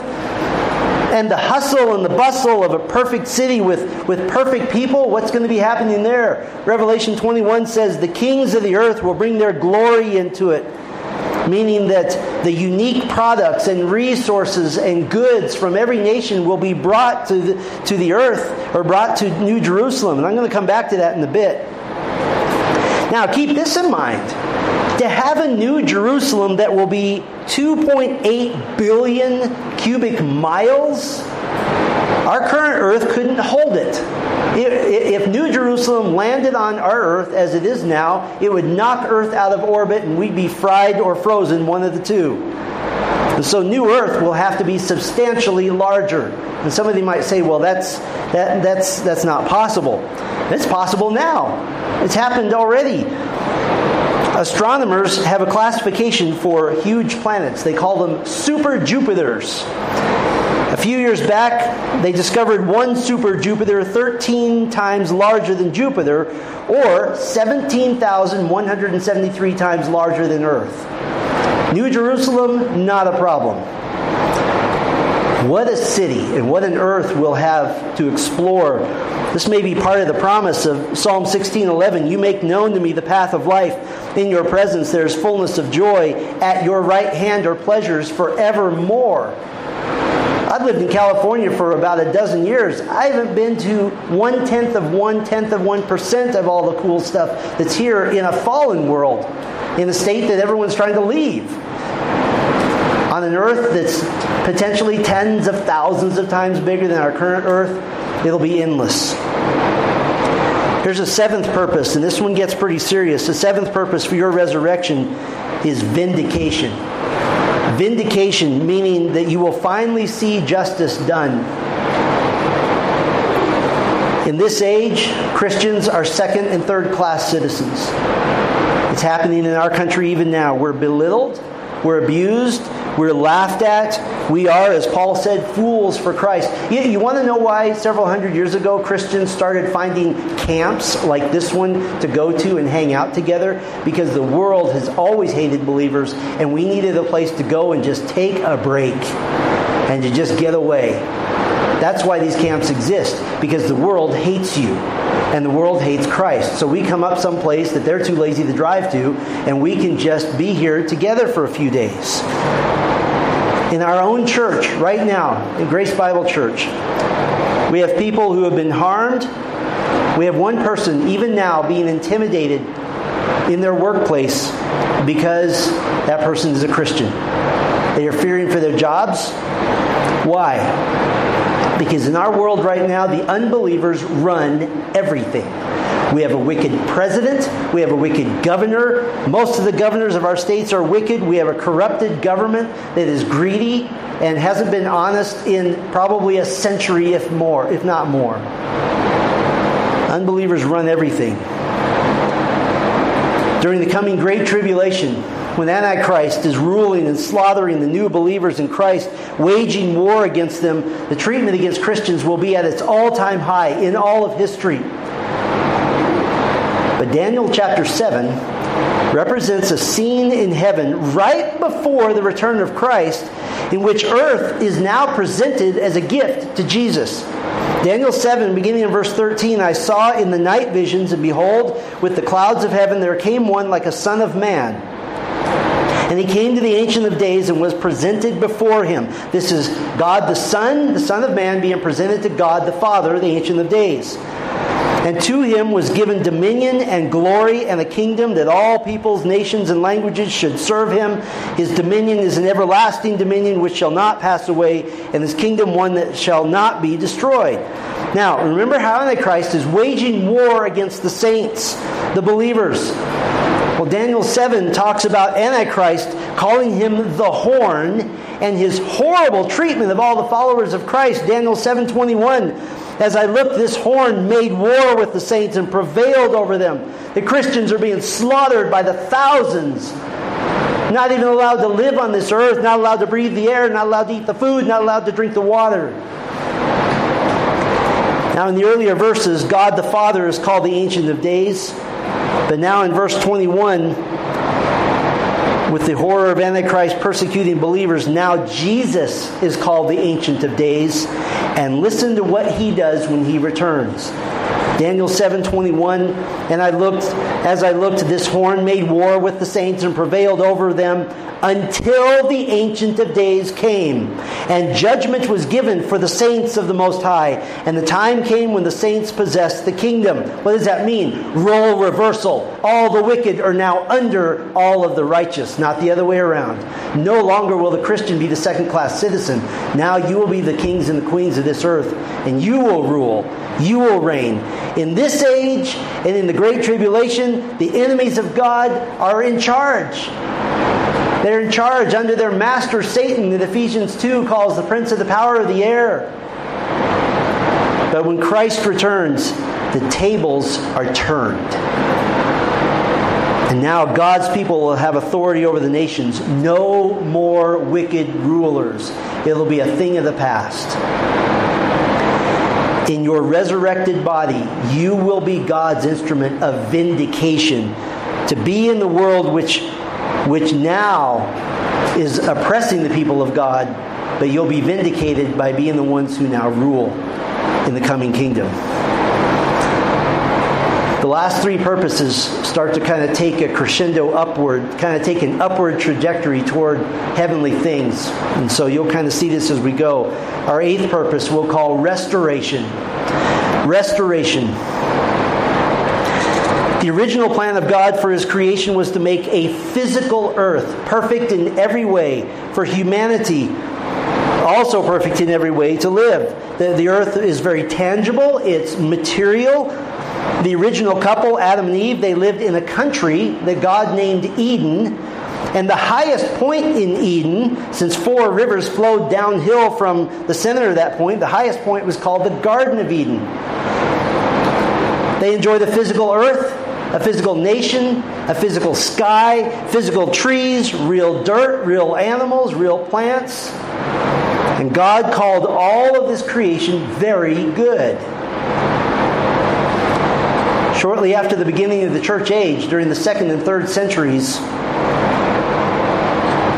And the hustle and the bustle of a perfect city with, with perfect people, what's going to be happening there? Revelation 21 says, The kings of the earth will bring their glory into it meaning that the unique products and resources and goods from every nation will be brought to the, to the earth or brought to New Jerusalem. And I'm going to come back to that in a bit. Now, keep this in mind. To have a new Jerusalem that will be 2.8 billion cubic miles, our current earth couldn't hold it. If, New Jerusalem landed on our earth as it is now, it would knock earth out of orbit and we'd be fried or frozen, one of the two. And so new earth will have to be substantially larger. And somebody might say, well, that's, that, that's, that's not possible. It's possible now. It's happened already. Astronomers have a classification for huge planets. They call them super Jupiters. Few years back, they discovered one super Jupiter 13 times larger than Jupiter, or 17,173 times larger than Earth. New Jerusalem, not a problem. What a city and what an earth we'll have to explore. This may be part of the promise of Psalm 16:11. You make known to me the path of life. In your presence there is fullness of joy. At your right hand are pleasures forevermore. I've lived in California for about a dozen years. I haven't been to one tenth of one tenth of one percent of all the cool stuff that's here in a fallen world, in a state that everyone's trying to leave. On an earth that's potentially tens of thousands of times bigger than our current earth, it'll be endless. Here's a seventh purpose, and this one gets pretty serious. The seventh purpose for your resurrection is vindication. Vindication, meaning that you will finally see justice done. In this age, Christians are second and third class citizens. It's happening in our country even now. We're belittled, we're abused, we're laughed at. We are, as Paul said, fools for Christ. You, you, want to know why several hundred years ago Christians started finding camps like this one to go to and hang out together? Because the world has always hated believers, and we needed a place to go and just take a break and to just get away. That's why these camps exist, because the world hates you and the world hates Christ. So we come up someplace that they're too lazy to drive to, and we can just be here together for a few days. In our own church, right now, in Grace Bible Church, we have people who have been harmed. We have one person, even now, being intimidated in their workplace because that person is a Christian. They are fearing for their jobs. Why? Because in our world right now, the unbelievers run everything. We have a wicked president. We have a wicked governor. Most of the governors of our states are wicked. We have a corrupted government that is greedy and hasn't been honest in probably a century, if more, if not more. Unbelievers run everything. During the coming great tribulation, when Antichrist is ruling and slaughtering the new believers in Christ, waging war against them, the treatment against Christians will be at its all time high in all of history. But Daniel chapter 7 represents a scene in heaven right before the return of Christ in which earth is now presented as a gift to Jesus. Daniel 7, beginning in verse 13, I saw in the night visions, and behold, with the clouds of heaven there came one like a son of man. And he came to the Ancient of Days and was presented before him. This is God the Son, the Son of Man, being presented to God the Father, the Ancient of Days. And to him was given dominion and glory and a kingdom that all peoples, nations, and languages should serve him. His dominion is an everlasting dominion which shall not pass away, and his kingdom one that shall not be destroyed. Now, remember how Antichrist is waging war against the saints, the believers. Well, Daniel 7 talks about Antichrist calling him the horn and his horrible treatment of all the followers of Christ. Daniel 7:21 as I looked, this horn made war with the saints and prevailed over them. The Christians are being slaughtered by the thousands. Not even allowed to live on this earth, not allowed to breathe the air, not allowed to eat the food, not allowed to drink the water. Now, in the earlier verses, God the Father is called the Ancient of Days. But now in verse 21, with the horror of Antichrist persecuting believers, now Jesus is called the Ancient of Days. And listen to what he does when he returns. Daniel 7:21 and I looked as I looked this horn made war with the saints and prevailed over them until the Ancient of Days came, and judgment was given for the saints of the Most High. And the time came when the saints possessed the kingdom. What does that mean? Role reversal. All the wicked are now under all of the righteous, not the other way around. No longer will the Christian be the second class citizen. Now you will be the kings and the queens of this earth, and you will rule. You will reign. In this age and in the Great Tribulation, the enemies of God are in charge. They're in charge under their master Satan that Ephesians 2 calls the prince of the power of the air. But when Christ returns, the tables are turned. And now God's people will have authority over the nations. No more wicked rulers. It'll be a thing of the past. In your resurrected body, you will be God's instrument of vindication to be in the world which which now is oppressing the people of God, but you'll be vindicated by being the ones who now rule in the coming kingdom. The last three purposes start to kind of take a crescendo upward, kind of take an upward trajectory toward heavenly things. And so you'll kind of see this as we go. Our eighth purpose we'll call restoration. Restoration. The original plan of God for his creation was to make a physical earth, perfect in every way, for humanity, also perfect in every way to live. The, the earth is very tangible, it's material, the original couple, Adam and Eve, they lived in a country that God named Eden. And the highest point in Eden, since four rivers flowed downhill from the center of that point, the highest point was called the Garden of Eden. They enjoy the physical earth, a physical nation, a physical sky, physical trees, real dirt, real animals, real plants. And God called all of this creation very good. Shortly after the beginning of the church age, during the second and third centuries,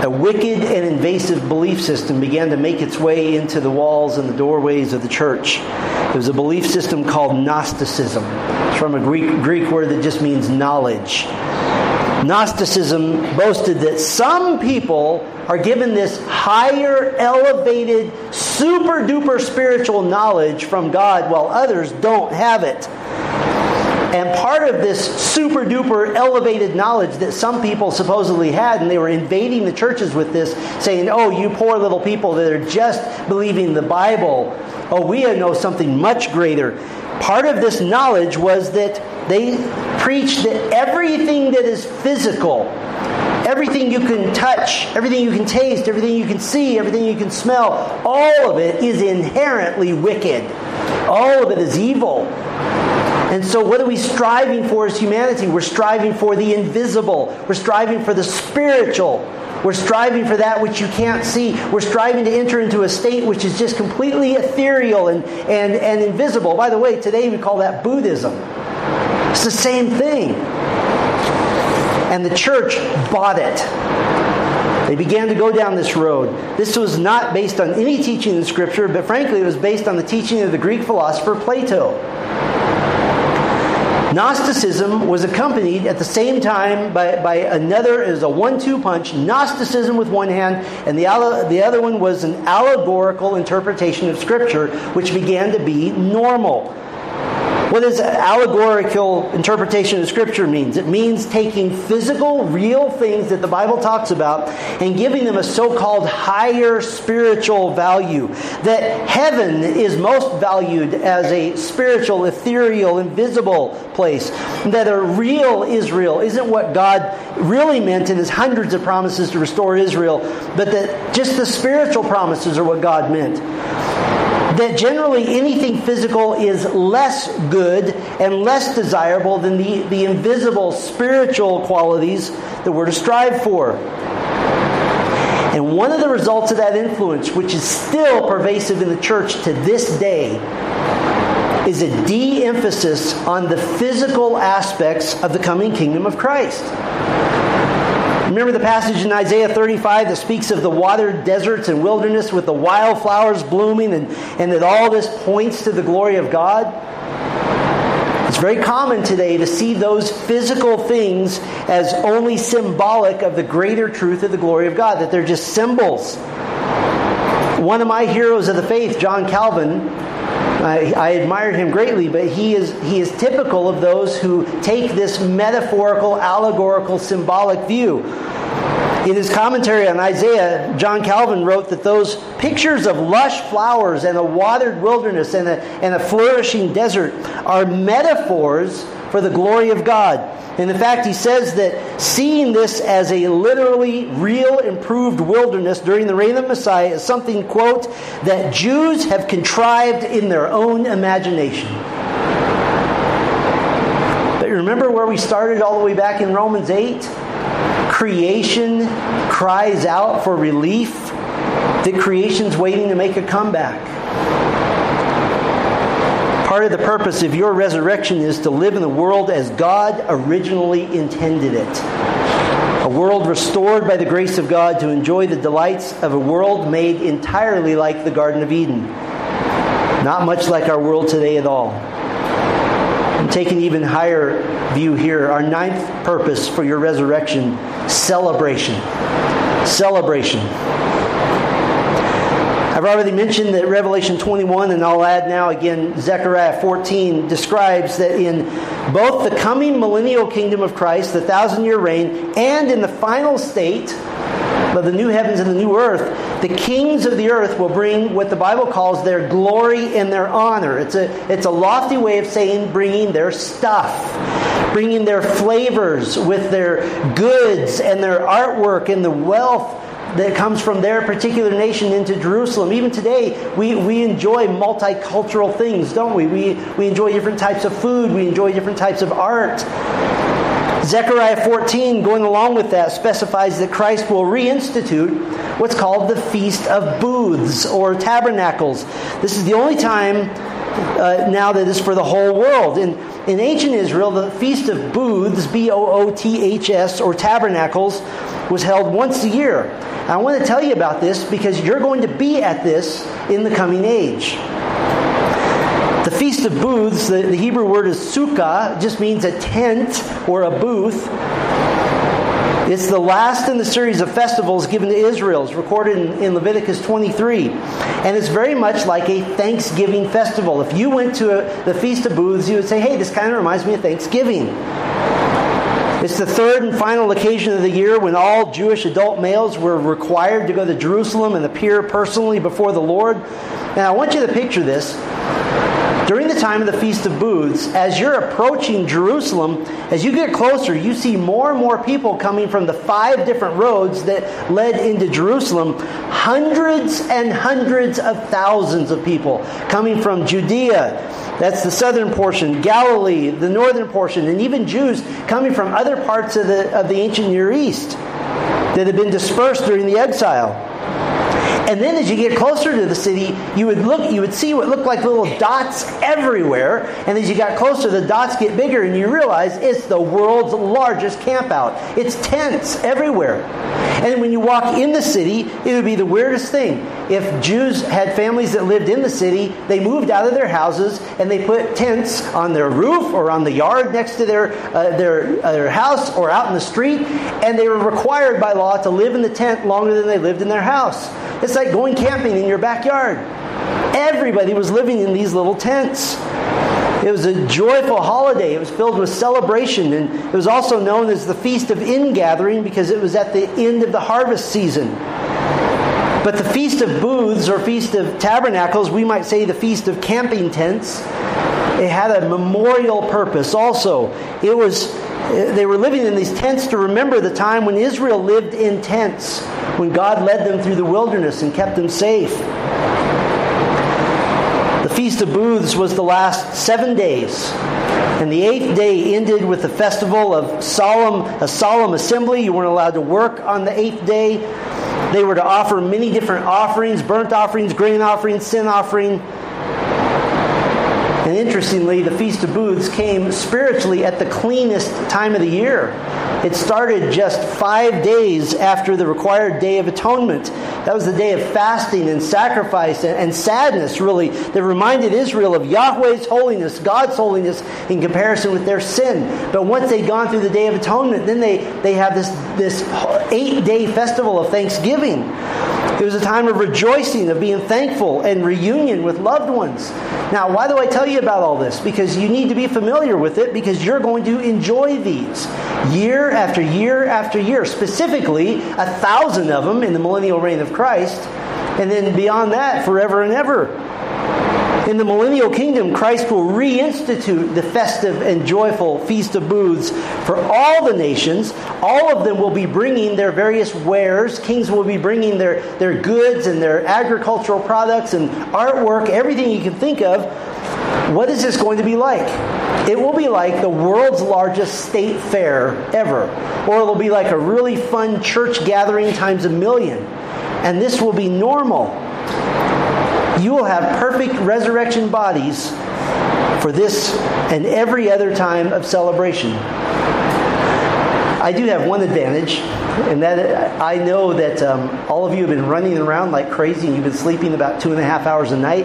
a wicked and invasive belief system began to make its way into the walls and the doorways of the church. It was a belief system called Gnosticism. It's from a Greek, Greek word that just means knowledge. Gnosticism boasted that some people are given this higher, elevated, super duper spiritual knowledge from God while others don't have it. And part of this super duper elevated knowledge that some people supposedly had, and they were invading the churches with this, saying, Oh, you poor little people that are just believing the Bible. Oh, we know something much greater. Part of this knowledge was that they preached that everything that is physical, everything you can touch, everything you can taste, everything you can see, everything you can smell, all of it is inherently wicked. All of it is evil. And so, what are we striving for as humanity? We're striving for the invisible, we're striving for the spiritual. We're striving for that which you can't see. We're striving to enter into a state which is just completely ethereal and, and, and invisible. By the way, today we call that Buddhism. It's the same thing. And the church bought it. They began to go down this road. This was not based on any teaching in Scripture, but frankly, it was based on the teaching of the Greek philosopher Plato. Gnosticism was accompanied at the same time by, by another, as a one two punch, Gnosticism with one hand, and the, the other one was an allegorical interpretation of Scripture, which began to be normal. What does allegorical interpretation of Scripture means? It means taking physical, real things that the Bible talks about and giving them a so-called higher spiritual value. That heaven is most valued as a spiritual, ethereal, invisible place. That a real Israel isn't what God really meant in his hundreds of promises to restore Israel, but that just the spiritual promises are what God meant that generally anything physical is less good and less desirable than the, the invisible spiritual qualities that we're to strive for. And one of the results of that influence, which is still pervasive in the church to this day, is a de emphasis on the physical aspects of the coming kingdom of Christ. Remember the passage in Isaiah 35 that speaks of the watered deserts and wilderness with the wildflowers blooming and, and that all this points to the glory of God? It's very common today to see those physical things as only symbolic of the greater truth of the glory of God, that they're just symbols. One of my heroes of the faith, John Calvin, I, admired him greatly, but he is, he is typical of those who take this metaphorical, allegorical, symbolic view. In his commentary on Isaiah, John Calvin wrote that those pictures of lush flowers and a watered wilderness and a, and a flourishing desert are metaphors for the glory of God. And in fact, he says that seeing this as a literally real improved wilderness during the reign of Messiah is something, quote, that Jews have contrived in their own imagination. But remember where we started all the way back in Romans 8? Creation cries out for relief, that creation's waiting to make a comeback. Part of the purpose of your resurrection is to live in the world as God originally intended it. A world restored by the grace of God to enjoy the delights of a world made entirely like the Garden of Eden. Not much like our world today at all. take an even higher view here. Our ninth purpose for your resurrection celebration. Celebration. I've already mentioned that Revelation 21, and I'll add now again, Zechariah 14 describes that in both the coming millennial kingdom of Christ, the thousand year reign, and in the final state of the new heavens and the new earth, the kings of the earth will bring what the Bible calls their glory and their honor. It's a, it's a lofty way of saying bringing their stuff, bringing their flavors with their goods and their artwork and the wealth that comes from their particular nation into Jerusalem. Even today, we, we enjoy multicultural things, don't we? we? We enjoy different types of food, we enjoy different types of art. Zechariah 14, going along with that, specifies that Christ will reinstitute what's called the Feast of Booths or Tabernacles. This is the only time uh, now that is for the whole world. In, in ancient Israel, the Feast of Booths, B O O T H S, or Tabernacles, was held once a year. I want to tell you about this because you're going to be at this in the coming age. The Feast of Booths, the, the Hebrew word is sukkah, just means a tent or a booth. It's the last in the series of festivals given to Israel. It's recorded in, in, Leviticus 23. And it's very much like a Thanksgiving festival. If you went to a, the Feast of Booths, you would say, hey, this kind of reminds me of Thanksgiving. It's the third and final occasion of the year when all Jewish adult males were required to go to Jerusalem and appear personally before the Lord. Now, I want you to picture this. During the time of the Feast of Booths, as you're approaching Jerusalem, as you get closer, you see more and more people coming from the five different roads that led into Jerusalem. Hundreds and hundreds of thousands of people coming from Judea, that's the southern portion, Galilee, the northern portion, and even Jews coming from other parts of the, of the ancient Near East that had been dispersed during the exile. And then as you get closer to the city, you would look, you would see what looked like little dots everywhere. And as you got closer, the dots get bigger, and you realize it's the world's largest campout. It's tents everywhere. And when you walk in the city, it would be the weirdest thing. If Jews had families that lived in the city, they moved out of their houses and they put tents on their roof or on the yard next to their uh, their uh, their house or out in the street, and they were required by law to live in the tent longer than they lived in their house. It's like going camping in your backyard. Everybody was living in these little tents. It was a joyful holiday. It was filled with celebration, and it was also known as the Feast of Ingathering because it was at the end of the harvest season. But the Feast of Booths or Feast of Tabernacles, we might say the Feast of Camping Tents, it had a memorial purpose also. It was they were living in these tents to remember the time when Israel lived in tents, when God led them through the wilderness and kept them safe. The Feast of Booths was the last seven days. And the eighth day ended with the festival of solemn, a solemn assembly. You weren't allowed to work on the eighth day. They were to offer many different offerings burnt offerings, grain offerings, sin offering and interestingly, the Feast of Booths came spiritually at the cleanest time of the year. It started just five days after the required Day of Atonement. That was the day of fasting and sacrifice and, sadness, really, that reminded Israel of Yahweh's holiness, God's holiness, in comparison with their sin. But once they'd gone through the Day of Atonement, then they, they have this, this eight day festival of Thanksgiving. It was a time of rejoicing, of being thankful, and reunion with loved ones. Now, why do I tell you about all this? Because you need to be familiar with it because you're going to enjoy these year after year after year. Specifically, a thousand of them in the millennial reign of Christ, and then beyond that, forever and ever. In the millennial kingdom, Christ will reinstitute the festive and joyful Feast of Booths for all the nations. All of them will be bringing their various wares. Kings will be bringing their, their goods and their agricultural products and artwork, everything you can think of. What is this going to be like? It will be like the world's largest state fair ever. Or it'll be like a really fun church gathering times a million. And this will be normal you will have perfect resurrection bodies for this and every other time of celebration. I do have one advantage, and that I know that um, all of you have been running around like crazy and you've been sleeping about two and a half hours a night.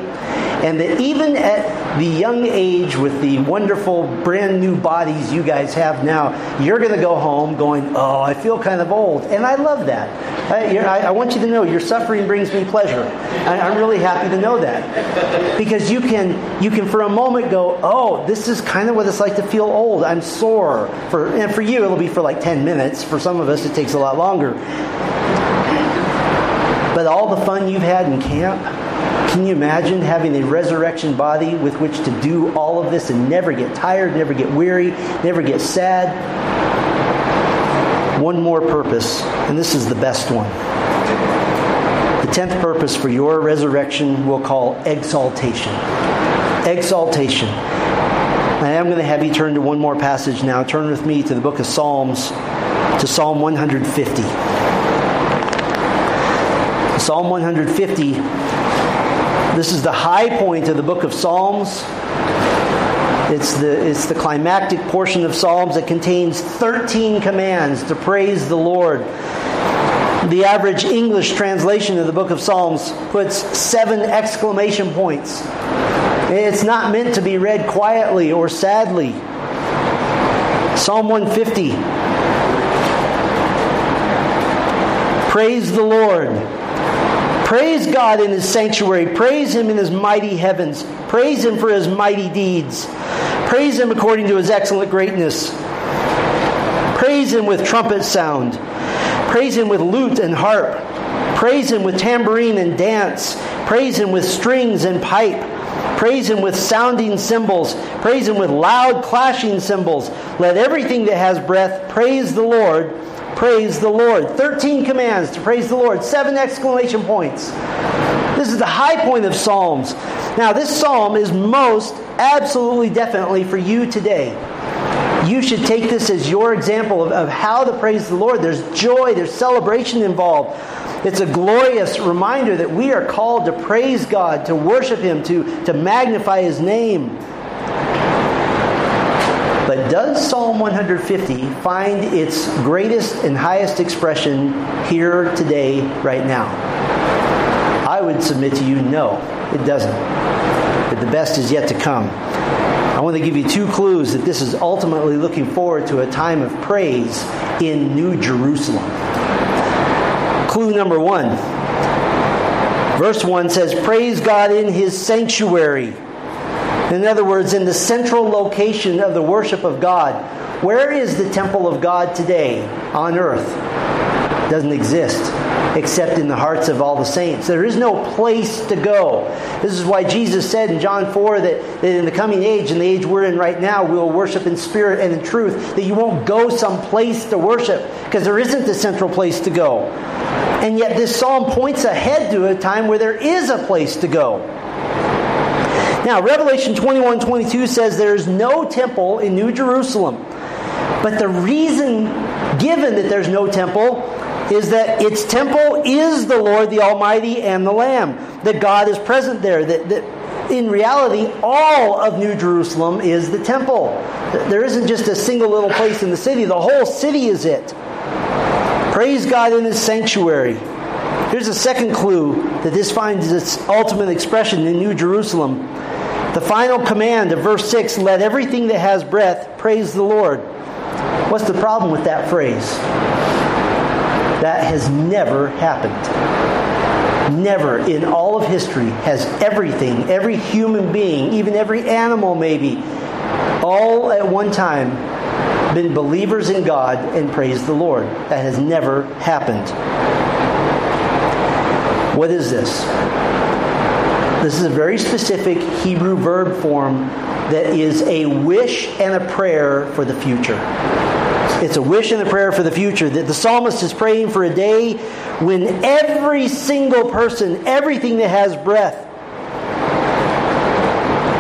and that even at the young age with the wonderful brand new bodies you guys have now, you're going to go home going, Oh, I feel kind of old. And I love that. I, I, I want you to know your suffering brings me pleasure. I, I'm really happy to know that. Because you can, you can for a moment go, Oh, this is kind of what it's like to feel old. I'm sore. For, and for you, it'll be for like 10 minutes. For some of us, it takes a lot longer. But all the fun you've had in camp, can you imagine having a resurrection body with which to do all of this and never get tired, never get weary, never get sad? One more purpose, and this is the best one. The tenth purpose for your resurrection we'll call exaltation. Exaltation. I am going to have you turn to one more passage now. Turn with me to the book of Psalms, to Psalm 150. Psalm 150. This is the high point of the book of Psalms. It's the, it's the climactic portion of Psalms that contains 13 commands to praise the Lord. The average English translation of the book of Psalms puts seven exclamation points. It's not meant to be read quietly or sadly. Psalm 150. Praise the Lord. Praise God in His sanctuary. Praise Him in His mighty heavens. Praise Him for His mighty deeds. Praise Him according to His excellent greatness. Praise Him with trumpet sound. Praise Him with lute and harp. Praise Him with tambourine and dance. Praise Him with strings and pipe. Praise Him with sounding cymbals. Praise Him with loud clashing cymbals. Let everything that has breath praise the Lord. Praise the Lord. 13 commands to praise the Lord. Seven exclamation points. This is the high point of Psalms. Now, this psalm is most absolutely definitely for you today. You should take this as your example of, of how to praise the Lord. There's joy, there's celebration involved. It's a glorious reminder that we are called to praise God, to worship Him, to, to magnify His name. But does Psalm 150 find its greatest and highest expression here today, right now? I would submit to you, no, it doesn't. But the best is yet to come. I want to give you two clues that this is ultimately looking forward to a time of praise in New Jerusalem. Clue number one. Verse 1 says, Praise God in his sanctuary. In other words, in the central location of the worship of God. Where is the temple of God today on earth? It doesn't exist except in the hearts of all the saints. There is no place to go. This is why Jesus said in John 4 that, in the coming age, in the age we're in right now, we will worship in spirit and in truth, that you won't go someplace to worship because there isn't a central place to go. And yet this psalm points ahead to a time where there is a place to go. Now, Revelation 21 22 says there is no temple in New Jerusalem. But the reason given that there's no temple is that its temple is the Lord the Almighty and the Lamb. That God is present there. That, that in reality, all of New Jerusalem is the temple. There isn't just a single little place in the city, the whole city is it. Praise God in His sanctuary. Here's a second clue that this finds its ultimate expression in New Jerusalem. The final command of verse 6 let everything that has breath praise the Lord. What's the problem with that phrase? That has never happened. Never in all of history has everything, every human being, even every animal maybe, all at one time been believers in God and praised the Lord. That has never happened. What is this? This is a very specific Hebrew verb form that is a wish and a prayer for the future. It's a wish and a prayer for the future that the psalmist is praying for a day when every single person, everything that has breath,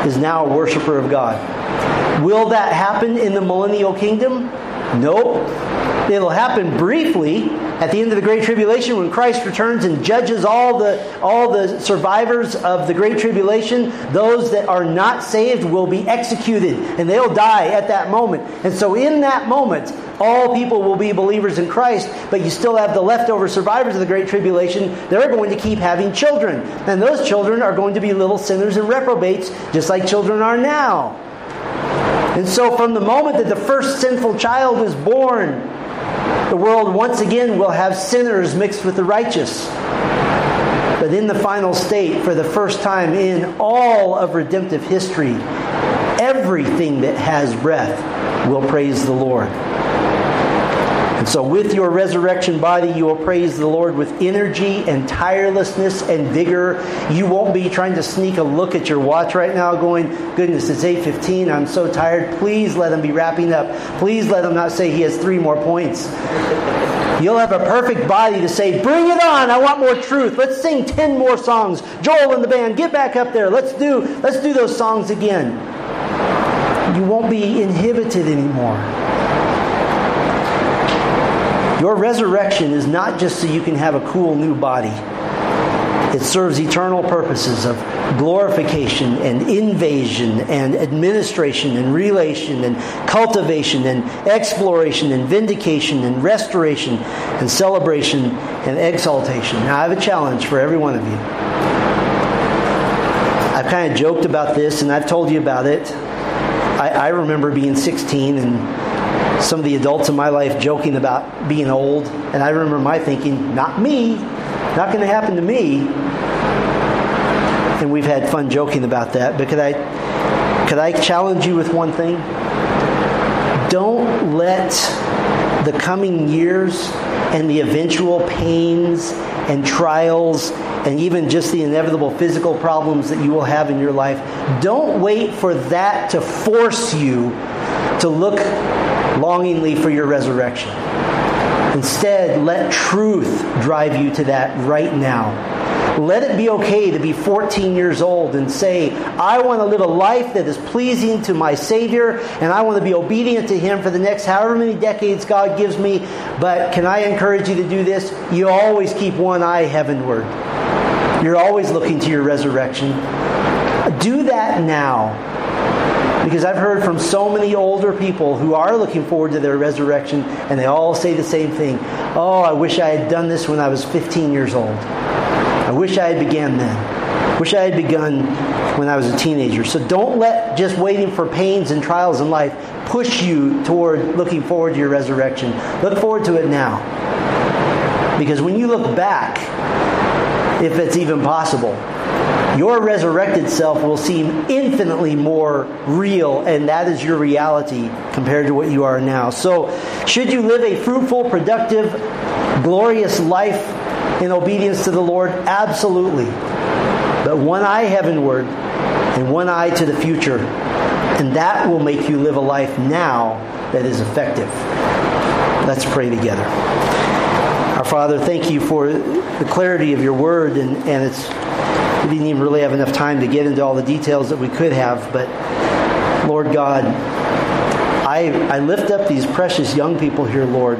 is now a worshiper of God. Will that happen in the millennial kingdom? Nope. It'll happen briefly at the end of the Great Tribulation when Christ returns and judges all the, all the survivors of the Great Tribulation. Those that are not saved will be executed and they'll die at that moment. And so, in that moment, all people will be believers in Christ, but you still have the leftover survivors of the Great Tribulation. They're going to keep having children. And those children are going to be little sinners and reprobates, just like children are now. And so, from the moment that the first sinful child is born, the world once again will have sinners mixed with the righteous. But in the final state, for the first time in all of redemptive history, everything that has breath will praise the Lord. And so, with your resurrection body, you will praise the Lord with energy and tirelessness and vigor. You won't be trying to sneak a look at your watch right now, going, "Goodness, it's 8:15. I'm so tired." Please let him be wrapping up. Please let him not say he has three more points. You'll have a perfect body to say, "Bring it on! I want more truth. Let's sing ten more songs." Joel and the band, get back up there. Let's do let's do those songs again. You won't be inhibited anymore. Your resurrection is not just so you can have a cool new body. It serves eternal purposes of glorification and invasion and administration and relation and cultivation and exploration and vindication and restoration and celebration and exaltation. Now, I have a challenge for every one of you. I've kind of joked about this and I've told you about it. I, I remember being 16 and some of the adults in my life joking about being old, and I remember my thinking, not me, not going to happen to me. And we've had fun joking about that. But could I, could I challenge you with one thing? Don't let the coming years and the eventual pains and trials and even just the inevitable physical problems that you will have in your life, don't wait for that to force you to look longingly for your resurrection. Instead, let truth drive you to that right now. Let it be okay to be 14 years old and say, I want to live a life that is pleasing to my Savior and I want to be obedient to Him for the next however many decades God gives me. But can I encourage you to do this? You always keep one eye heavenward. You're always looking to your resurrection. Do that now. Because I've heard from so many older people who are looking forward to their resurrection, and they all say the same thing Oh, I wish I had done this when I was 15 years old. I wish I had began then. Wish I had begun when I was a teenager. So don't let just waiting for pains and trials in life push you toward looking forward to your resurrection. Look forward to it now. Because when you look back, if it's even possible, your resurrected self will seem infinitely more real, and that is your reality compared to what you are now. So, should you live a fruitful, productive, glorious life in obedience to the Lord? Absolutely. But one eye heavenward and one eye to the future. And that will make you live a life now that is effective. Let's pray together. Our Father, thank you for the clarity of your word, and, and it's we didn't even really have enough time to get into all the details that we could have, but Lord God, I, I lift up these precious young people here, Lord,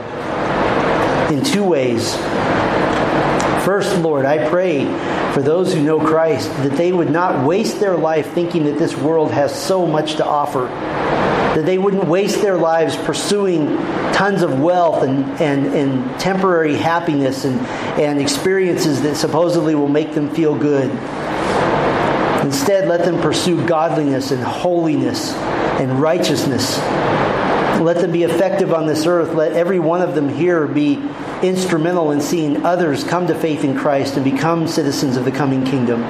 in two ways. First, Lord, I pray for those who know Christ that they would not waste their life thinking that this world has so much to offer. That they wouldn't waste their lives pursuing tons of wealth and, and, and temporary happiness and, and experiences that supposedly will make them feel good. Instead, let them pursue godliness and holiness and righteousness. Let them be effective on this earth. Let every one of them here be instrumental in seeing others come to faith in Christ and become citizens of the coming kingdom.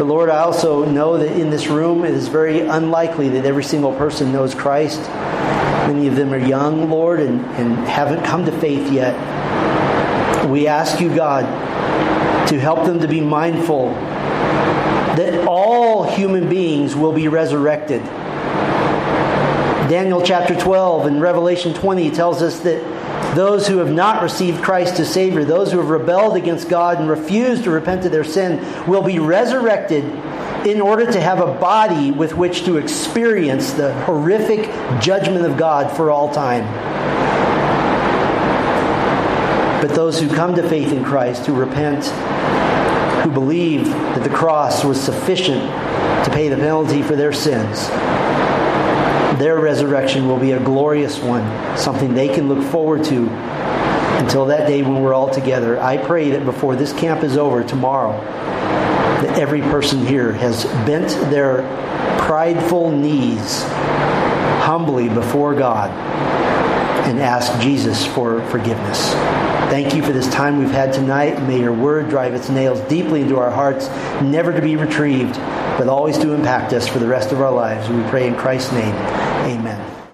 But Lord, I also know that in this room it is very unlikely that every single person knows Christ. Many of them are young, Lord, and, and haven't come to faith yet. We ask you, God, to help them to be mindful that all human beings will be resurrected. Daniel chapter 12 and Revelation 20 tells us that those who have not received Christ as Savior, those who have rebelled against God and refused to repent of their sin, will be resurrected in order to have a body with which to experience the horrific judgment of God for all time. But those who come to faith in Christ, who repent, who believe that the cross was sufficient to pay the penalty for their sins, their resurrection will be a glorious one, something they can look forward to until that day when we're all together. I pray that before this camp is over tomorrow, that every person here has bent their prideful knees humbly before God and asked Jesus for forgiveness. Thank you for this time we've had tonight. May your word drive its nails deeply into our hearts, never to be retrieved, but always to impact us for the rest of our lives. We pray in Christ's name. Amen.